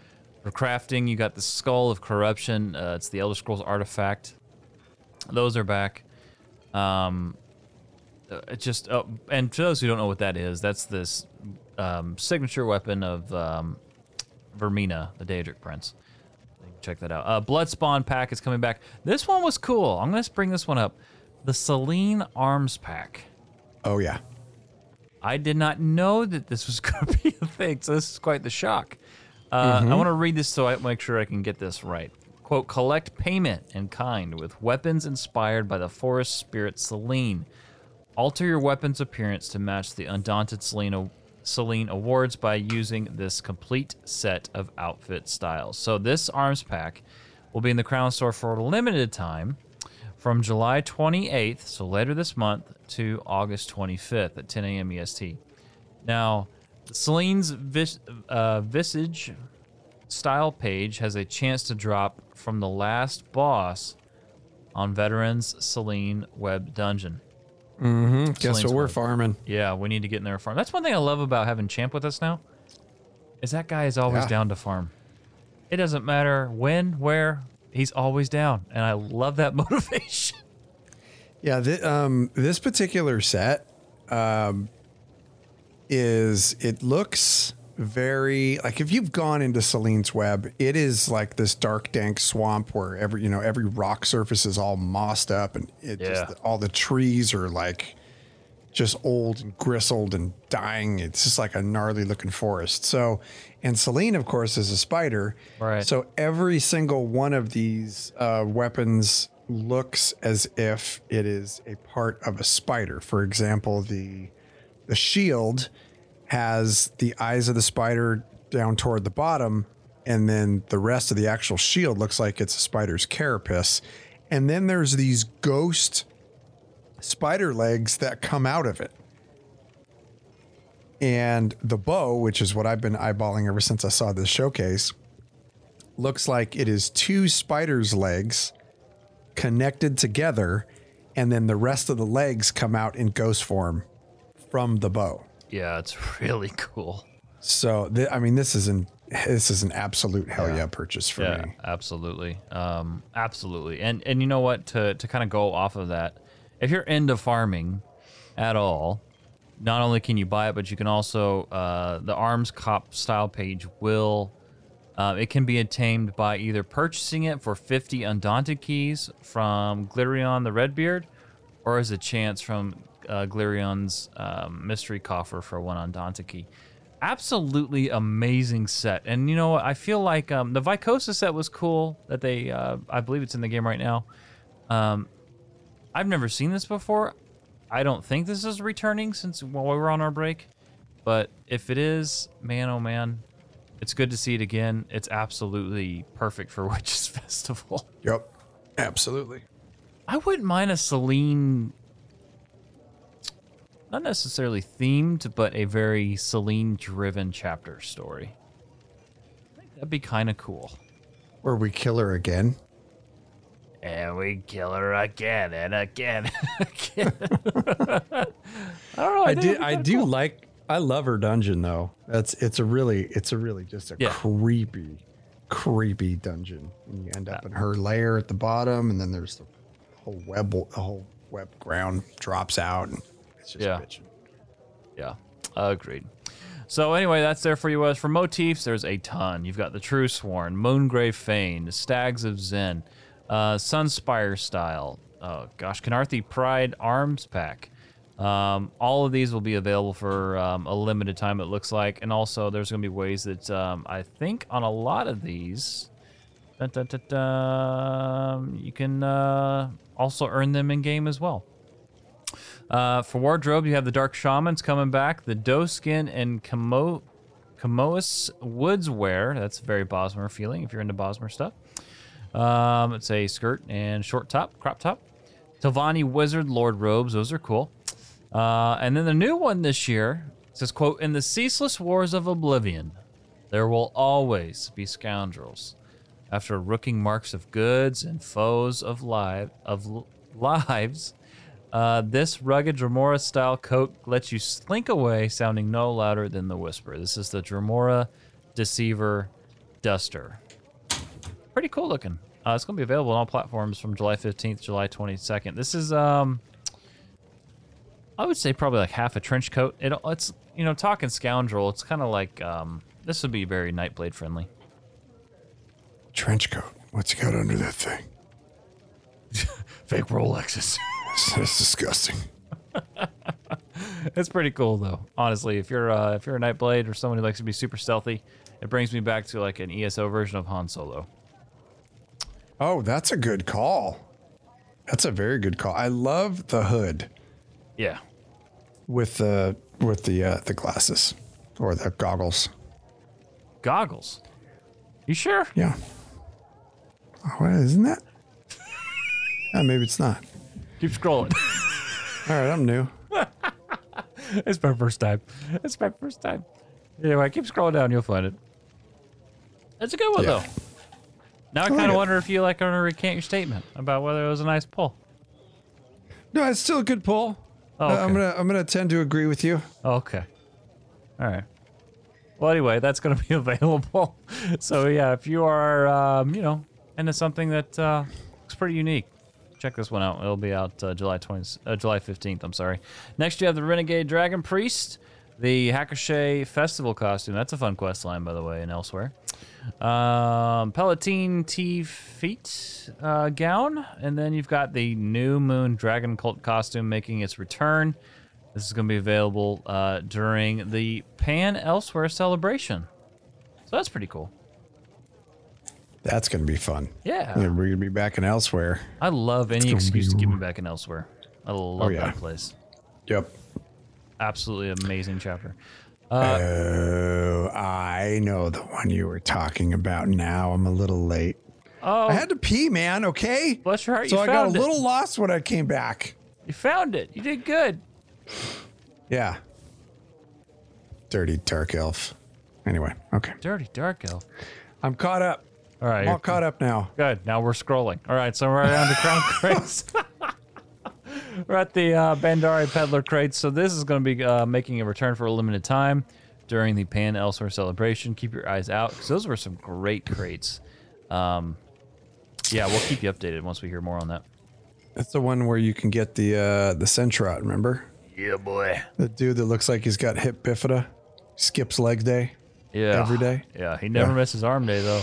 For crafting, you got the Skull of Corruption. Uh, it's the Elder Scrolls artifact. Those are back. Um, uh, it just oh, and for those who don't know what that is, that's this um, signature weapon of um, Vaermina, the Daedric Prince. Check that out. Uh, Bloodspawn pack is coming back. This one was cool. I'm gonna bring this one up. The Selene Arms pack. Oh yeah. I did not know that this was *laughs* to be a thing, so this is quite the shock. Uh, I want to read this so I make sure I can get this right. Quote, collect payment in kind with weapons inspired by the forest spirit Selene. Alter your weapon's appearance to match the Undaunted Selene, Celine awards by using this complete set of outfit styles. So this arms pack will be in the Crown Store for a limited time from July 28th, so later this month, to August 25th at 10 a.m. EST. Now, Selene's vis- uh, Visage style page has a chance to drop from the last boss on Veterans Selene Web Dungeon. Mm-hmm. Guess Selene's what we're web. farming. Yeah, we need to get in there and farm. That's one thing I love about having Champ with us now. Is that guy is always Yeah. down to farm. It doesn't matter when, where, he's always down, and I love that *laughs* motivation. Yeah, thi- um, this particular set um, is it looks very like if you've gone into Selene's web, it is like this dark, dank swamp where every you know every rock surface is all mossed up and it Yeah. just all the trees are like just old and gristled and dying. It's just like a gnarly looking forest. So, and Selene, of course, is a spider. Right. So every single one of these uh, weapons looks as if it is a part of a spider. For example, the the shield has the eyes of the spider down toward the bottom, and then the rest of the actual shield looks like it's a spider's carapace. And then there's these ghost spider legs that come out of it. And the bow, which is what I've been eyeballing ever since I saw this showcase, looks like it is two spiders' legs connected together, and then the rest of the legs come out in ghost form from the bow. Yeah, it's *laughs* really cool. So, th- I mean, this is an this is an absolute hell yeah, purchase for Yeah, me. absolutely. Um, absolutely. And and you know what? To to kind of go off of that, if you're into farming at all, not only can you buy it, but you can also uh, the Arms Cop style page will. Uh, it can be attained by either purchasing it for 50 Undaunted keys from Glirion the Redbeard, or as a chance from uh, Glirion's um, mystery coffer for one Undaunted key. Absolutely amazing set, and you know what? I feel like um, the Vicosa set was cool. That they, uh, I believe it's in the game right now. Um, I've never seen this before. I don't think this is returning since while we were on our break, but if it is, man, oh man, it's good to see it again. It's absolutely perfect for *laughs* Witches Festival. Yep, absolutely. I wouldn't mind a Selene, not necessarily themed, but a very Selene driven chapter story. That'd be kind of cool. Where we kill her again. And we kill her again and again and *laughs* again. *laughs* I don't know. I think do. I do cool. like. I love her dungeon though. That's it's a really it's a really just a Yeah. creepy, creepy dungeon. And you end up in her lair at the bottom, and then there's the whole web the whole web ground drops out, and it's just Yeah. Yeah, agreed. So anyway, that's there for you. As for motifs, there's a ton. You've got the True Sworn, Moongrave Fane, Stags of Zen, uh, Sunspire Style. Oh gosh, Canarthi Pride Arms Pack. Um, all of these will be available for um, a limited time. It looks like, and also there's going to be ways that um, I think on a lot of these, dun, dun, dun, you can uh, also earn them in game as well. Uh, for wardrobe, you have the Dark Shamans coming back, the Doe Skin and Kamo, Kamoas Woods wear. That's very Bosmer feeling if you're into Bosmer stuff. Um, it's a skirt and short top, crop top. Telvanni Wizard Lord robes, those are cool. Uh, and then the new one this year says, "quote In the ceaseless wars of oblivion, there will always be scoundrels. After rooking marks of goods and foes of live of l- lives." Uh, this rugged Dremora style coat lets you slink away, sounding no louder than the whisper. This is the Dremora Deceiver Duster. Pretty cool looking. Uh, it's going to be available on all platforms from July 15th, July 22nd. This is, um, I would say probably like half a trench coat. It, it's, you know, talking scoundrel. It's kind of like, um, this would be very Nightblade friendly. Trench coat. What's got under that thing? *laughs* Fake Rolexes. That's disgusting. It's pretty cool though. Honestly, if you're uh, if you're a Nightblade or someone who likes to be super stealthy, it brings me back to like an ESO version of Han Solo. Oh, that's a good call. That's a very good call. I love the hood Yeah. with the with the uh, the glasses or the goggles. Goggles. You sure? Yeah. Oh, isn't that? *laughs* yeah, maybe it's not. Keep scrolling. *laughs* All right, I'm new. *laughs* it's my first time. It's my first time. Anyway, keep scrolling down. You'll find it. That's a good one Yeah. though. Now I like kind of wonder if you like want to recant your statement about whether it was a nice pull. No, it's still a good pull. Oh, Uh, I'm gonna I'm gonna tend to agree with you. Okay. All right. Well, anyway, that's going *laughs* to be available. So yeah, if you are, um, you know, into something that uh, looks pretty unique, check this one out. It'll be out uh, July 20, uh, July 15th. I'm sorry. Next, you have the Renegade Dragon Priest, the Hackashay Festival costume. That's a fun quest line, by the way, and Elsweyr. Um, Palatine T feet uh, gown, and then you've got the New Moon Dragon Cult costume making its return. This is going to be available uh, during the Pan Elsweyr celebration. So that's pretty cool. That's going to be fun. Yeah. We're going to be back in Elsweyr. I love any excuse to get me back in Elsweyr. I love oh, yeah. that place. Yep. Absolutely amazing chapter. Uh, oh, I know the one you were talking about now. I'm a little late. Oh, I had to pee, man. Okay. bless your heart. So I got a found it. little lost when I came back. You found it. You did good. Yeah. Dirty dark elf. Anyway, okay. Dirty Dark Elf. I'm caught up. All right. I'm all caught up now. Good. Now we're scrolling. All right, so we're on the crown *laughs* crates. *laughs* we're at the uh, Baandari Peddler crates. So this is going to be uh, making a return for a limited time during the Pan Elsweyr celebration. Keep your eyes out because those were some great crates. Um, yeah, we'll keep you updated once we hear more on that. That's the one where you can get the uh the Senche-raht, remember? Yeah, boy. The dude that looks like he's got hip bifida. Skips leg day. Yeah. Every day? Yeah, he never Yeah. misses arm day though.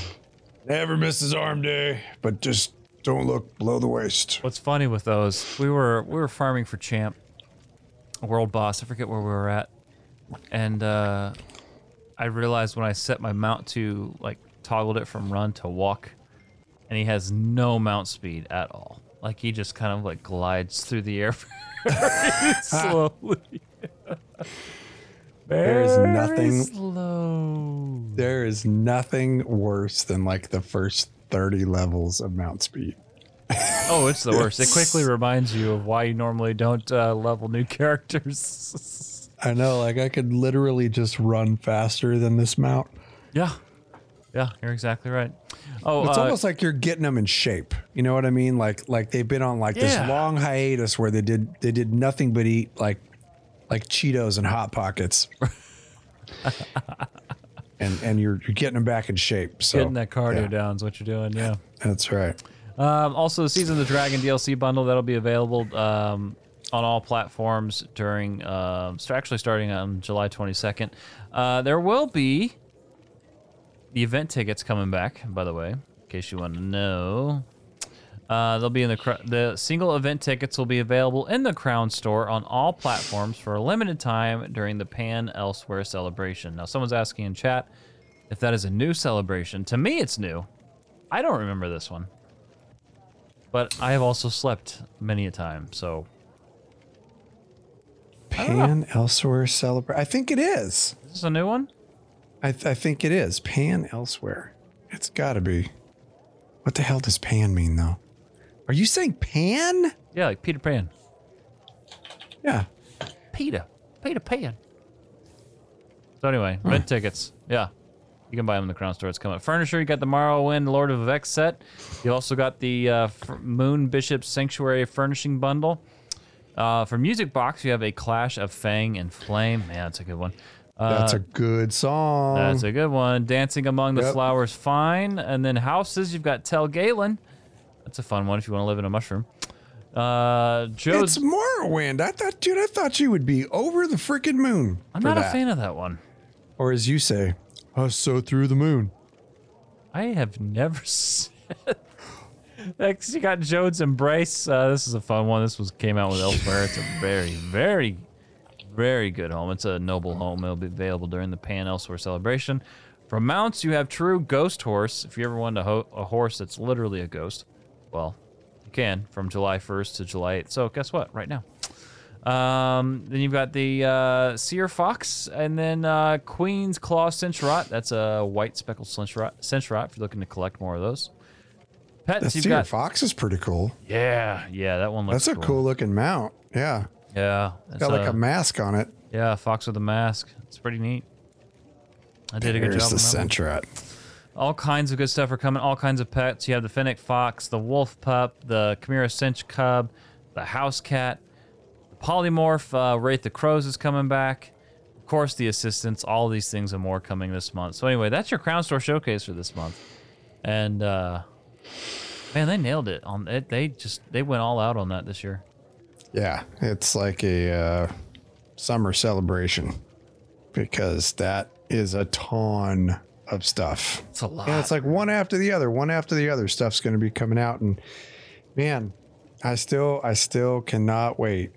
Never misses arm day, but just don't look below the waist. What's funny with those? We were we were farming for Champ, World Boss. I forget where we were at, and uh, I realized when I set my mount to like toggled it from run to walk, and he has no mount speed at all. Like he just kind of like glides through the air *laughs* *laughs* slowly. *laughs* There's nothing- slow. There is nothing worse than like the first 30 levels of mount speed. Oh, it's the worst. It quickly *laughs* reminds you of why you normally don't uh, level new characters. *laughs* I know, like I could literally just run faster than this mount. Yeah. Yeah, you're exactly right. Oh, It's uh, almost like you're getting them in shape. You know what I mean? Like like they've been on like Yeah. this long hiatus where they did they did nothing but eat like like Cheetos and hot pockets. *laughs* and and you're you're getting them back in shape. So getting that cardio yeah, down is what you're doing. Yeah. That's right. Um, also, the Season of the Dragon DLC bundle that'll be available um, on all platforms during, um st- actually starting on July 22nd. Uh, there will be the event tickets coming back, by the way, in case you want to know. Uh, they'll be in the the single event tickets will be available in the Crown Store on all platforms for a limited time during the Pan Elsweyr celebration. Now, someone's asking in chat if that is a new celebration. To me, it's new. I don't remember this one, but I have also slept many a time. So Pan Elsweyr celebrate. I think it is. is this a new one? I, th- I think it is. Pan Elsweyr. It's got to be. What the hell does pan mean, though? Are you saying pan? Yeah, like Peter Pan. Yeah. Peter. Peter Pan. So anyway, event tickets. Yeah. You can buy them in the Crown Store. It's coming. Furniture, you got the Morrowind Lord of Vex set. You also got the uh, F- Moon Bishop Sanctuary Furnishing Bundle. Uh, for Music Box, you have a Clash of Fang and Flame. Man, that's a good one. Uh, That's a good song. That's a good one. Dancing Among the Yep. Flowers, fine. And then houses, you've got Tel Galen. That's a fun one if you want to live in a mushroom. Uh, Joe's. it's Morrowind. I thought, dude, I thought you would be over the freaking moon. I'm for not a fan of that one. Or as you say, us so through the moon. I have never *laughs* said. Next, you got Jode's Embrace. Uh, this is a fun one. This was came out with *laughs* Elsweyr. It's a very, very, very good home. It's a noble home. It'll be available during the Pan Elsweyr celebration. From mounts, you have True Ghost Horse. If you ever wanted a, ho- a horse that's literally a ghost, well, you can from July 1st to July 8th. So guess what? Right now. Um, then you've got the uh, Seer Fox, and then uh, Queen's Claw Senche-raht. That's a white speckled Senche-raht. Senche-raht if you're looking to collect more of those. Pets, you've Seer got. Fox is pretty cool. Yeah, yeah, that one looks That's a cool looking mount. Yeah. Yeah, it's Got like a- a mask on it. yeah, fox with a mask. It's pretty neat. I did a good job. the that one. Senche-raht. All kinds of good stuff are coming. All kinds of pets. You have the Fennec Fox, the Wolf Pup, the Chimera Cinch Cub, the House Cat, the Polymorph uh, Wraith the Crows is coming back. Of course, the Assistants. All these things and more coming this month. So anyway, that's your Crown Store showcase for this month. And uh, man, they nailed it on it. They just they went all out on that this year. Yeah. It's like a uh, summer celebration because that is a ton of stuff. It's a lot. And it's like one after the other, one after the other stuff's going to be coming out. And man, I still, I still cannot wait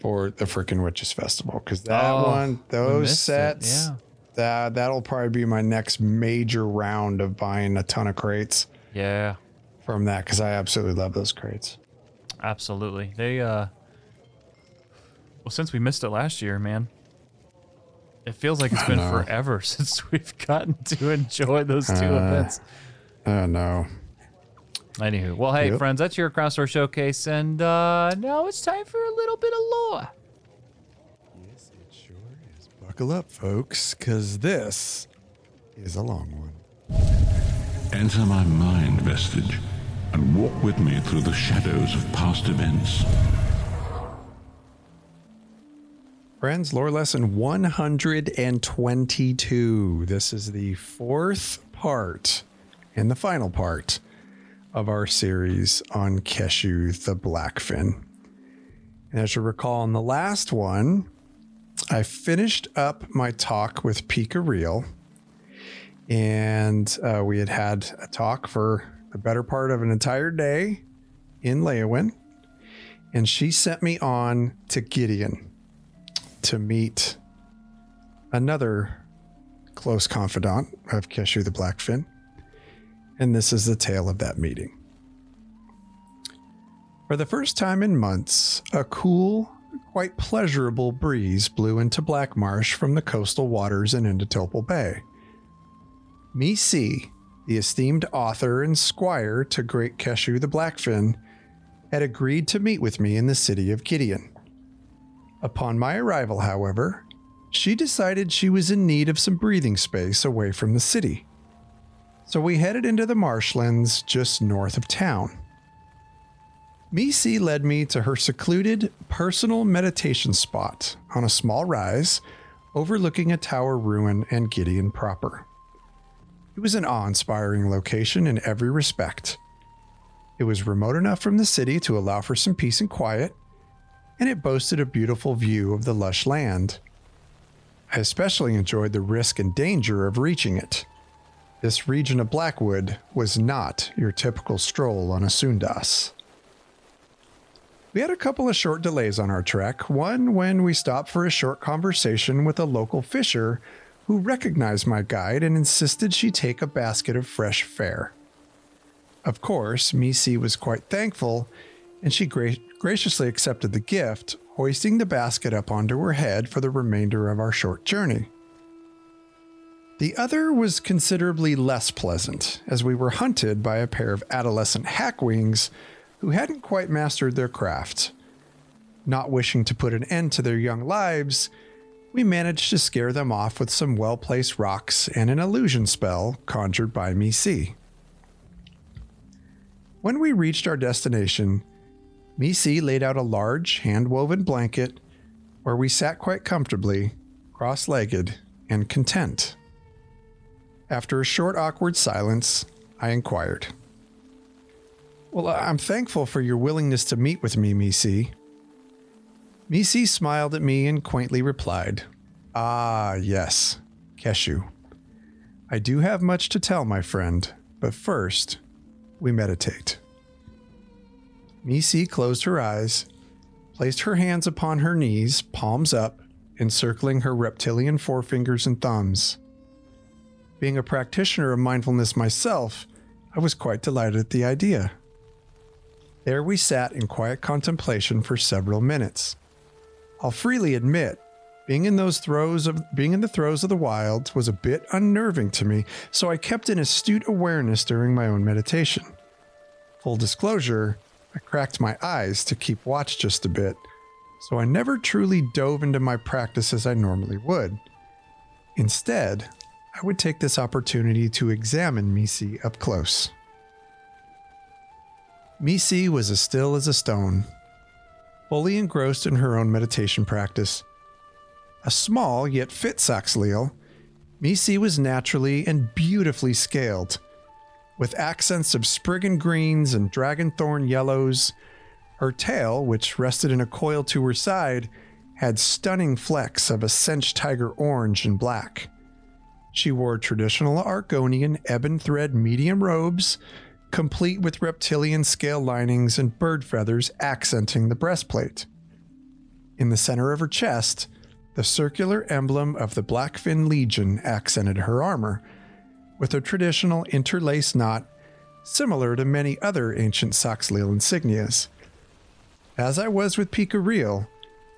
for the freaking Witches Festival because that Oh, one, those sets, yeah. that that'll probably be my next major round of buying a ton of crates Yeah, from that because I absolutely love those crates. absolutely. They uh Well, since we missed it last year, man. It feels like it's been know. forever *laughs* since we've gotten to enjoy those two Uh, events. Oh no. Anywho, well, hey, Yep. friends, that's your Crossroad Showcase, and uh now it's time for a little bit of lore. Yes, it sure is. Buckle up, folks, because this is a long one. Enter my mind vestige and walk with me through the shadows of past events. Friends, lore lesson 122. This is the fourth part and the final part of our series on Keshu the Blackfin. And as you recall, in the last one, I finished up my talk with Pika Real, and uh, we had had a talk for the better part of an entire day in Leyawiin, and she sent me on to Gideon to meet another close confidant of Keshu the Blackfin. And this is the tale of that meeting. For the first time in months, a cool, quite pleasurable breeze blew into Black Marsh from the coastal waters and into Topal Bay. C, the esteemed author and squire to great Keshu the Blackfin, had agreed to meet with me in the city of Gideon. Upon my arrival, however, she decided she was in need of some breathing space away from the city. So we headed into the marshlands just north of town. Misi led me to her secluded personal meditation spot on a small rise overlooking a tower ruin and Gideon proper. It was an awe inspiring location in every respect. It was remote enough from the city to allow for some peace and quiet, and it boasted a beautiful view of the lush land. I especially enjoyed the risk and danger of reaching it. This region of Blackwood was not your typical stroll on a Sundas. We had a couple of short delays on our trek, one when we stopped for a short conversation with a local fisher who recognized my guide and insisted she take a basket of fresh fare. Of course, Misi was quite thankful, and she gra- graciously accepted the gift, hoisting the basket up onto her head for the remainder of our short journey. The other was considerably less pleasant, as we were hunted by a pair of adolescent hackwings who hadn't quite mastered their craft. Not wishing to put an end to their young lives, we managed to scare them off with some well placed rocks and an illusion spell conjured by Misi. When we reached our destination, Misi laid out a large hand woven blanket where we sat quite comfortably, cross legged, and content. After a short, awkward silence, I inquired. Well, I'm thankful for your willingness to meet with me, Misi. Misi smiled at me and quaintly replied, Ah, yes, Keshu. I do have much to tell, my friend, but first, we meditate. Misi closed her eyes, placed her hands upon her knees, palms up, encircling her reptilian forefingers and thumbs. Being a practitioner of mindfulness myself, I was quite delighted at the idea. There we sat in quiet contemplation for several minutes. I'll freely admit, being in those throes of being in the throes of the wilds was a bit unnerving to me, so I kept an astute awareness during my own meditation. Full disclosure, I cracked my eyes to keep watch just a bit, so I never truly dove into my practice as I normally would. Instead, I would take this opportunity to examine Misi up close. Misi was as still as a stone, fully engrossed in her own meditation practice. A small yet fit Saxhleel, Misi was naturally and beautifully scaled, with accents of spriggan greens and dragonthorn yellows. Her tail, which rested in a coil to her side, had stunning flecks of a cinch tiger orange and black. She wore traditional Argonian ebon thread medium robes, complete with reptilian scale linings and bird feathers accenting the breastplate. In the center of her chest, the circular emblem of the Blackfin Legion accented her armor, with a traditional interlaced knot similar to many other ancient Saxhleel insignias. As I was with Pika Real,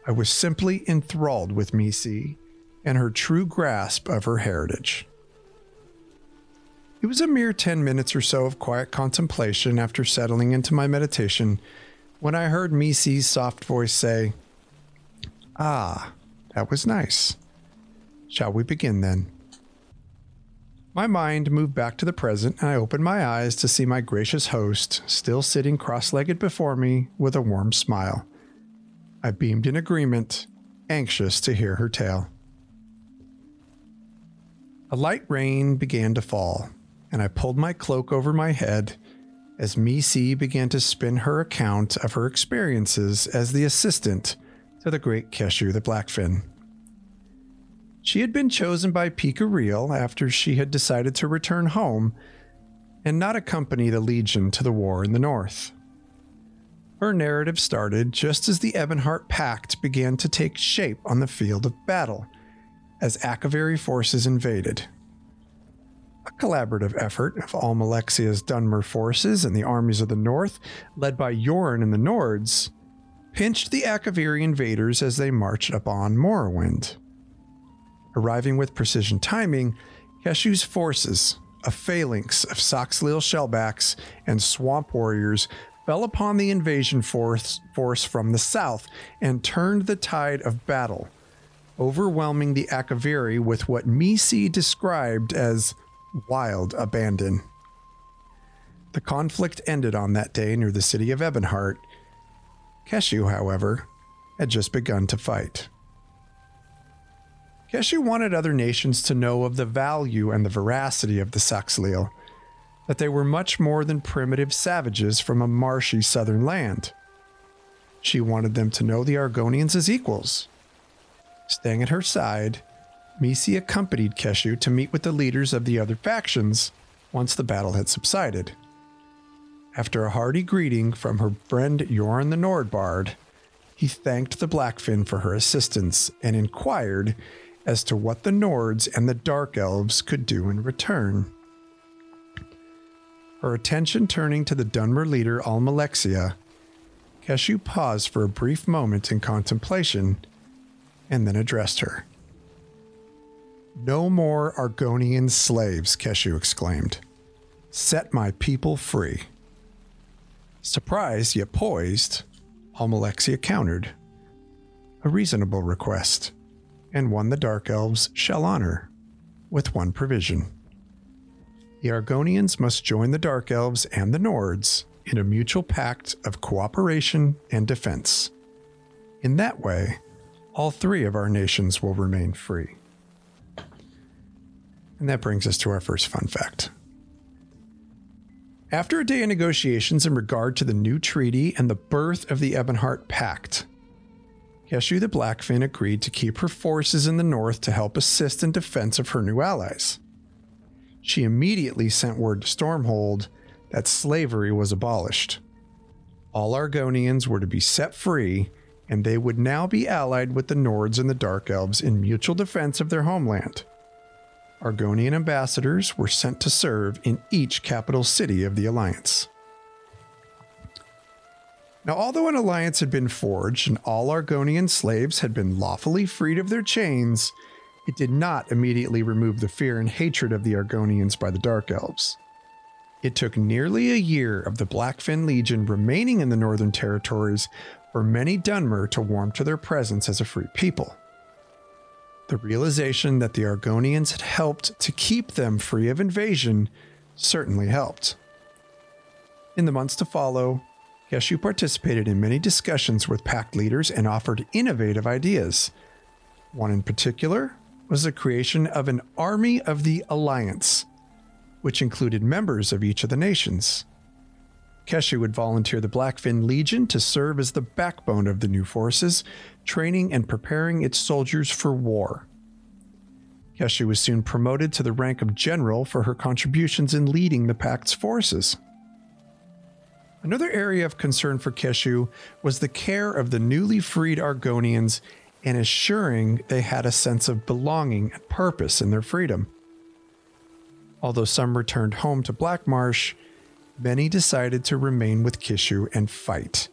I was simply enthralled with Misi and her true grasp of her heritage. It was a mere 10 minutes or so of quiet contemplation after settling into my meditation when I heard Misi's soft voice say, Ah, that was nice. Shall we begin then? My mind moved back to the present, and I opened my eyes to see my gracious host still sitting cross legged before me with a warm smile. I beamed in agreement, anxious to hear her tale. A light rain began to fall, and I pulled my cloak over my head as Misi began to spin her account of her experiences as the assistant to the great Keshu the Blackfin. She had been chosen by Pika Real after she had decided to return home and not accompany the Legion to the war in the north. Her narrative started just as the Ebonheart Pact began to take shape on the field of battle as Akaviri forces invaded a collaborative effort of Almalexia's Dunmer forces and the armies of the north, led by Jorunn and the Nords, pinched the Akaviri invaders as they marched upon Morrowind. Arriving with precision timing, Keshu's forces, a phalanx of Saxhleel shellbacks and swamp warriors, fell upon the invasion force, force from the south and turned the tide of battle, overwhelming the Akaviri with what Misi described as wild abandon. The conflict ended on that day near the city of Ebonheart. Keshu, however, had just begun to fight. Keshu wanted other nations to know of the value and the veracity of the Saxhleel, that they were much more than primitive savages from a marshy southern land. She wanted them to know the Argonians as equals. Staying at her side, Misi accompanied Keshu to meet with the leaders of the other factions once the battle had subsided. After a hearty greeting from her friend Jorunn the Nordbard, he thanked the Blackfin for her assistance and inquired as to what the Nords and the Dark Elves could do in return. Her attention turning to the Dunmer leader Almalexia, Keshu paused for a brief moment in contemplation and then addressed her. No more Argonian slaves, Keshu exclaimed. Set my people free. Surprised yet poised, Almalexia countered. A reasonable request, and one the Dark Elves shall honor, with one provision. The Argonians must join the Dark Elves and the Nords in a mutual pact of cooperation and defense. In that way, all three of our nations will remain free. And that brings us to our first fun fact. After a day of negotiations in regard to the new treaty and the birth of the Ebonheart Pact, Keshu the Blackfin agreed to keep her forces in the north to help assist in defense of her new allies. She immediately sent word to Stormhold that slavery was abolished. All Argonians were to be set free, and they would now be allied with the Nords and the Dark Elves in mutual defense of their homeland. Argonian ambassadors were sent to serve in each capital city of the alliance. Now, although an alliance had been forged and all Argonian slaves had been lawfully freed of their chains, it did not immediately remove the fear and hatred of the Argonians by the Dark Elves. It took nearly a year of the Blackfin Legion remaining in the Northern Territories for many Dunmer to warm to their presence as a free people. The realization that the Argonians had helped to keep them free of invasion certainly helped. In the months to follow, Keshu participated in many discussions with pact leaders and offered innovative ideas. One in particular was the creation of an Army of the Alliance, which included members of each of the nations. Keshu would volunteer the Blackfin Legion to serve as the backbone of the new forces, training and preparing its soldiers for war. Keshu was soon promoted to the rank of general for her contributions in leading the Pact's forces. Another area of concern for Keshu was the care of the newly freed Argonians and assuring they had a sense of belonging and purpose in their freedom. Although some returned home to Blackmarsh, many decided to remain with Keshu and fight,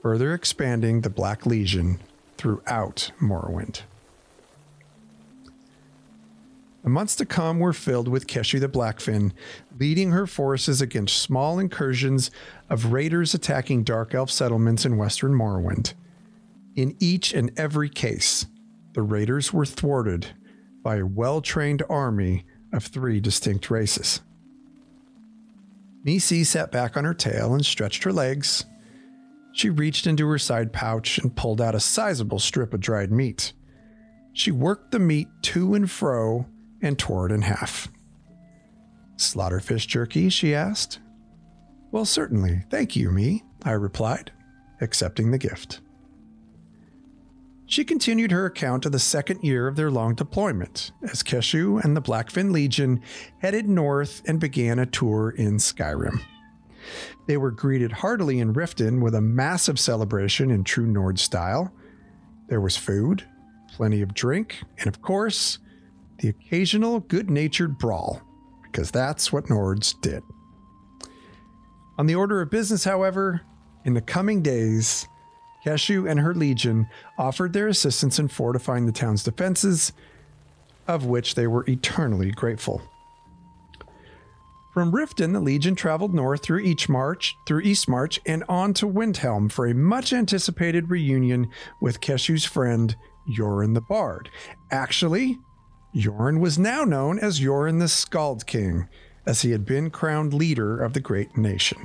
further expanding the Black Legion throughout Morrowind. The months to come were filled with Keshu the Blackfin leading her forces against small incursions of raiders attacking Dark Elf settlements in western Morrowind. In each and every case, the raiders were thwarted by a well trained army of three distinct races. Misi sat back on her tail and stretched her legs. She reached into her side pouch and pulled out a sizable strip of dried meat. She worked the meat to and fro and tore it in half. Slaughterfish jerky? she asked. Well, certainly. Thank you, me, I replied, accepting the gift. She continued her account of the second year of their long deployment as Keshu and the Blackfin Legion headed north and began a tour in Skyrim. They were greeted heartily in Riften with a massive celebration in true Nord style. There was food, plenty of drink, and of course, the occasional good natured brawl, because that's what Nords did. On the order of business, however, in the coming days, Keshu and her legion offered their assistance in fortifying the town's defenses, of which they were eternally grateful. From Riften, the Legion traveled north through East March, through Eastmarch, and on to Windhelm for a much anticipated reunion with Keshu's friend Jorunn the Bard. Actually, Jorunn was now known as Jorunn the Skald King, as he had been crowned leader of the great nation.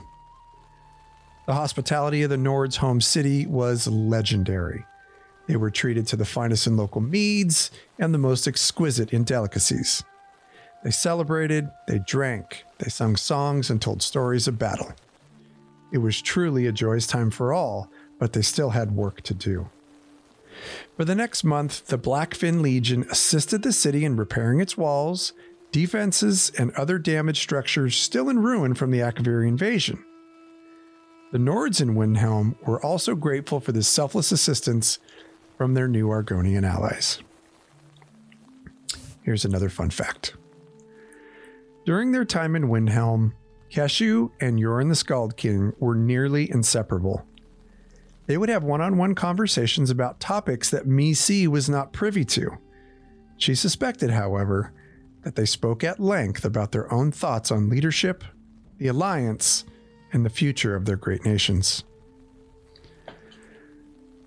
The hospitality of the Nord's home city was legendary. They were treated to the finest in local meads and the most exquisite in delicacies. They celebrated, they drank, they sung songs, and told stories of battle. It was truly a joyous time for all, but they still had work to do. For the next month, the Blackfin Legion assisted the city in repairing its walls, defenses, and other damaged structures still in ruin from the Akaviri invasion. The Nords in Windhelm were also grateful for this selfless assistance from their new Argonian allies. Here's another fun fact. During their time in Windhelm, Keshu and Jorunn the Skald King were nearly inseparable. They would have one on one conversations about topics that Misi was not privy to. She suspected, however, that they spoke at length about their own thoughts on leadership, the alliance, and the future of their great nations.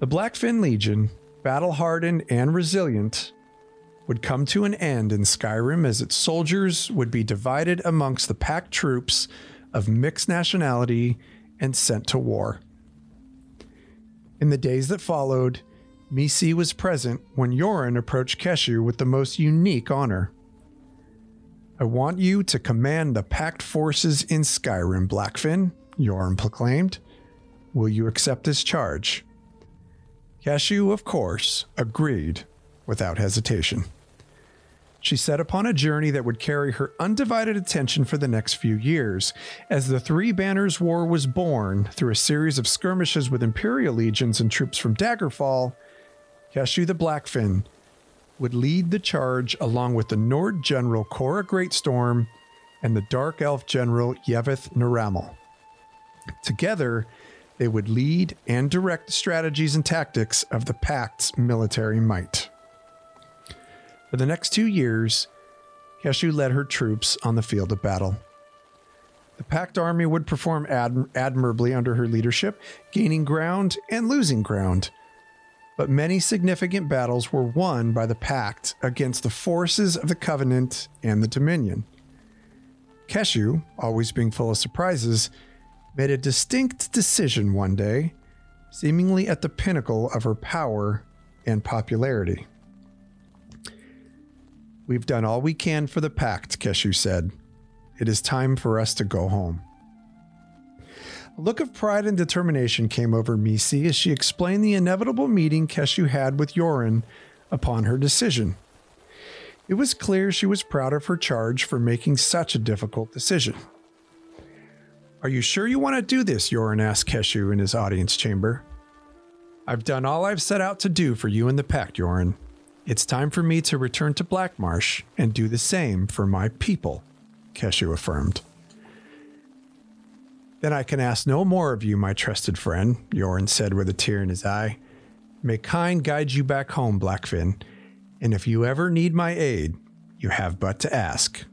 The Blackfin Legion, battle hardened and resilient, would come to an end in Skyrim as its soldiers would be divided amongst the packed troops of mixed nationality and sent to war. In the days that followed, Misi was present when Jorunn approached Keshu with the most unique honor. I want you to command the packed forces in Skyrim, Blackfin, Jorunn proclaimed. Will you accept this charge? Keshu, of course, agreed without hesitation. She set upon a journey that would carry her undivided attention for the next few years, as the Three Banners War was born through a series of skirmishes with Imperial legions and troops from Daggerfall. Keshu the Blackfin would lead the charge along with the Nord general Cora Greatstorm and the Dark Elf general Yeveth Naramal. Together, they would lead and direct the strategies and tactics of the Pact's military might. For the next two years, Keshu led her troops on the field of battle. The Pact army would perform ad- admirably under her leadership, gaining ground and losing ground but many significant battles were won by the Pact against the forces of the Covenant and the Dominion. Keshu, always being full of surprises, made a distinct decision one day, seemingly at the pinnacle of her power and popularity. We've done all we can for the Pact, Keshu said. It is time for us to go home. A look of pride and determination came over Misi as she explained the inevitable meeting Keshu had with Jorunn upon her decision. It was clear she was proud of her charge for making such a difficult decision. Are you sure you want to do this? Jorunn asked Keshu in his audience chamber. I've done all I've set out to do for you and the pact, Jorunn. It's time for me to return to Blackmarsh and do the same for my people, Keshu affirmed. Then I can ask no more of you, my trusted friend, Jorunn said with a tear in his eye. May Kyne guide you back home, Blackfin, and if you ever need my aid, you have but to ask.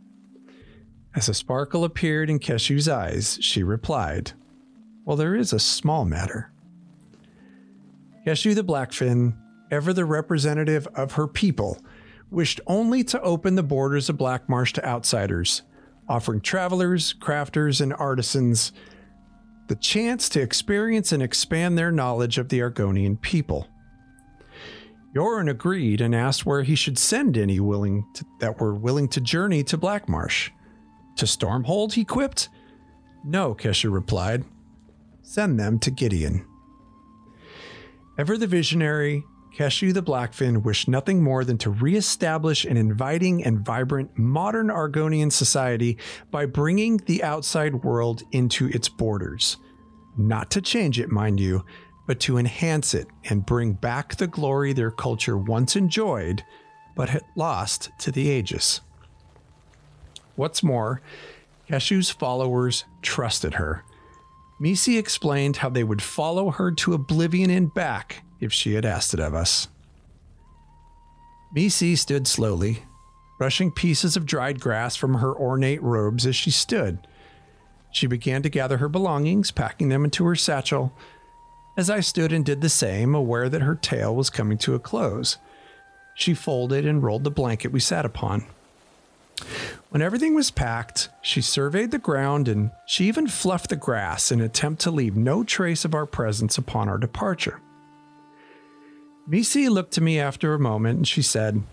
As a sparkle appeared in Keshu's eyes, she replied, Well, there is a small matter. Keshu the Blackfin, ever the representative of her people, wished only to open the borders of Blackmarsh to outsiders, offering travelers, crafters, and artisans the chance to experience and expand their knowledge of the Argonian people. Jorunn agreed and asked where he should send any willing to, that were willing to journey to Blackmarsh. To Stormhold, he quipped. No, Keshu replied. Send them to Gideon. Ever the visionary, Keshu the Blackfin wished nothing more than to reestablish an inviting and vibrant modern Argonian society by bringing the outside world into its borders. Not to change it, mind you, but to enhance it and bring back the glory their culture once enjoyed, but had lost to the ages. What's more, Keshu's followers trusted her. Misi explained how they would follow her to oblivion and back if she had asked it of us. Misi stood slowly, brushing pieces of dried grass from her ornate robes as she stood. She began to gather her belongings, packing them into her satchel, as I stood and did the same, aware that her tale was coming to a close. She folded and rolled the blanket we sat upon. When everything was packed, she surveyed the ground and she even fluffed the grass in an attempt to leave no trace of our presence upon our departure. Misi looked to me after a moment and she said,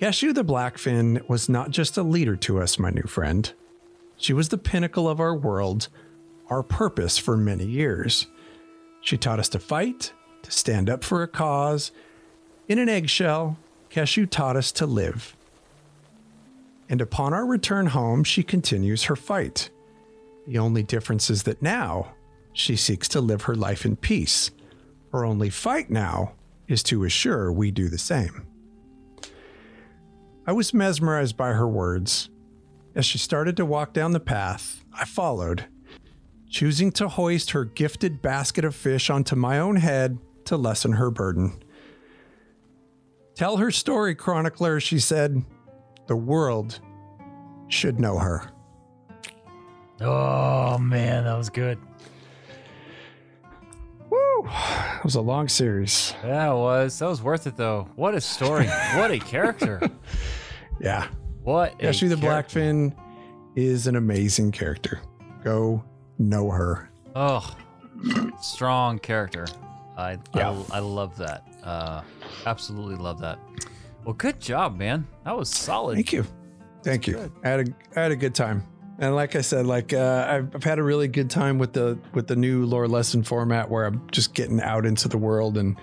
Keshu the Blackfin was not just a leader to us, my new friend. She was the pinnacle of our world, our purpose for many years. She taught us to fight, to stand up for a cause. In an eggshell, Keshu taught us to live. And upon our return home, she continues her fight. The only difference is that now she seeks to live her life in peace. Her only fight now is to assure we do the same. I was mesmerized by her words. As she started to walk down the path, I followed, choosing to hoist her gifted basket of fish onto my own head to lessen her burden. Tell her story, chronicler, she said. The world should know her. Oh man, that was good. It was a long series. Yeah, it was that was worth it though. What a story! what a character! *laughs* Yeah. What? Ashley the character. Blackfin is an amazing character. Go know her. Oh, strong character. I, Yeah. I I love that. Uh, absolutely love that. Well, good job, man. That was solid. Thank you. Thank you. I had a I had a good time. And like I said, like uh, I've, I've had a really good time with the with the new lore lesson format where I'm just getting out into the world and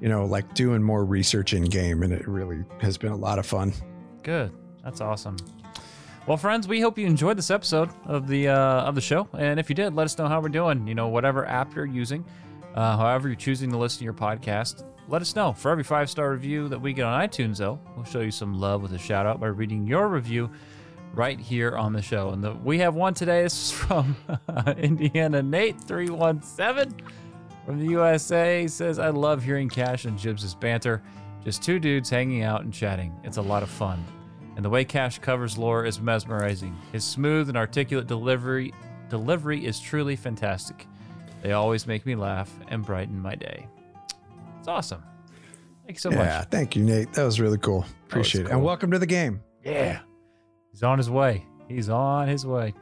you know like doing more research in game, and it really has been a lot of fun. Good. That's awesome. Well, friends, we hope you enjoyed this episode of the uh, of the show, and if you did, let us know how we're doing. You know, whatever app you're using, uh, however you're choosing to listen to your podcast, let us know. For every five star review that we get on iTunes, though, we'll show you some love with a shout out by reading your review right here on the show. And the, we have one today. This is from *laughs* Indiana Nate three one seven from the USA. He says, "I love hearing Cash and Jibs' banter." Just two dudes hanging out and chatting. It's a lot of fun. And the way Cash covers lore is mesmerizing. His smooth and articulate delivery delivery is truly fantastic. They always make me laugh and brighten my day. It's awesome. Thank you so yeah, much. Yeah, thank you, Nate. That was really cool. Appreciate it. And welcome to the game. Yeah. He's on his way. He's on his way.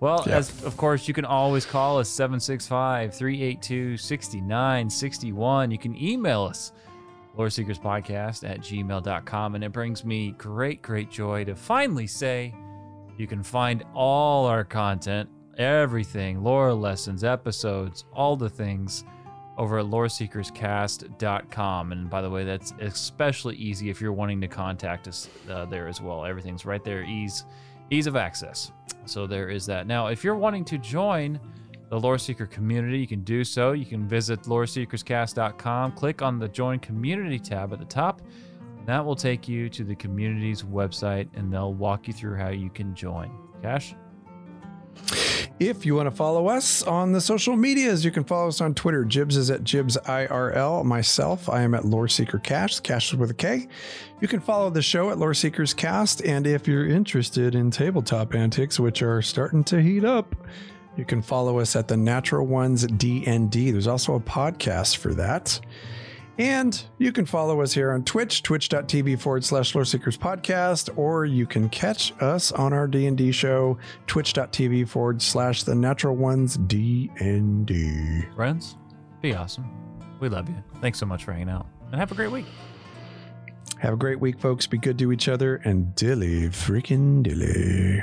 Well, Yeah. as of course, you can always call us 765 382 6961. You can email us, loreseekerspodcast at gmail.com. And it brings me great, great joy to finally say you can find all our content, everything, lore lessons, episodes, all the things over at loreseekerscast.com. And by the way, that's especially easy if you're wanting to contact us uh, there as well. Everything's right there, ease ease of access. So there is that. Now, if you're wanting to join the Lore Seeker community, you can do so. You can visit loreseekerscast.com, click on the Join Community tab at the top. That will take you to the community's website and they'll walk you through how you can join. Cash? If you want to follow us on the social medias, you can follow us on Twitter. Jibs is at Jibs IRL. Myself, I am at Lore Seeker Cash. Cash with a K. You can follow the show at Lore Seekers Cast. And if you're interested in tabletop antics, which are starting to heat up, you can follow us at the Natural Ones DND. There's also a podcast for that. And you can follow us here on Twitch, twitch.tv forward slash Lore Seekers podcast, or you can catch us on our D&D show, twitch.tv forward slash the natural ones D&D. Friends, be awesome. We love you. Thanks so much for hanging out and have a great week. Have a great week, folks. Be good to each other and dilly freaking dilly.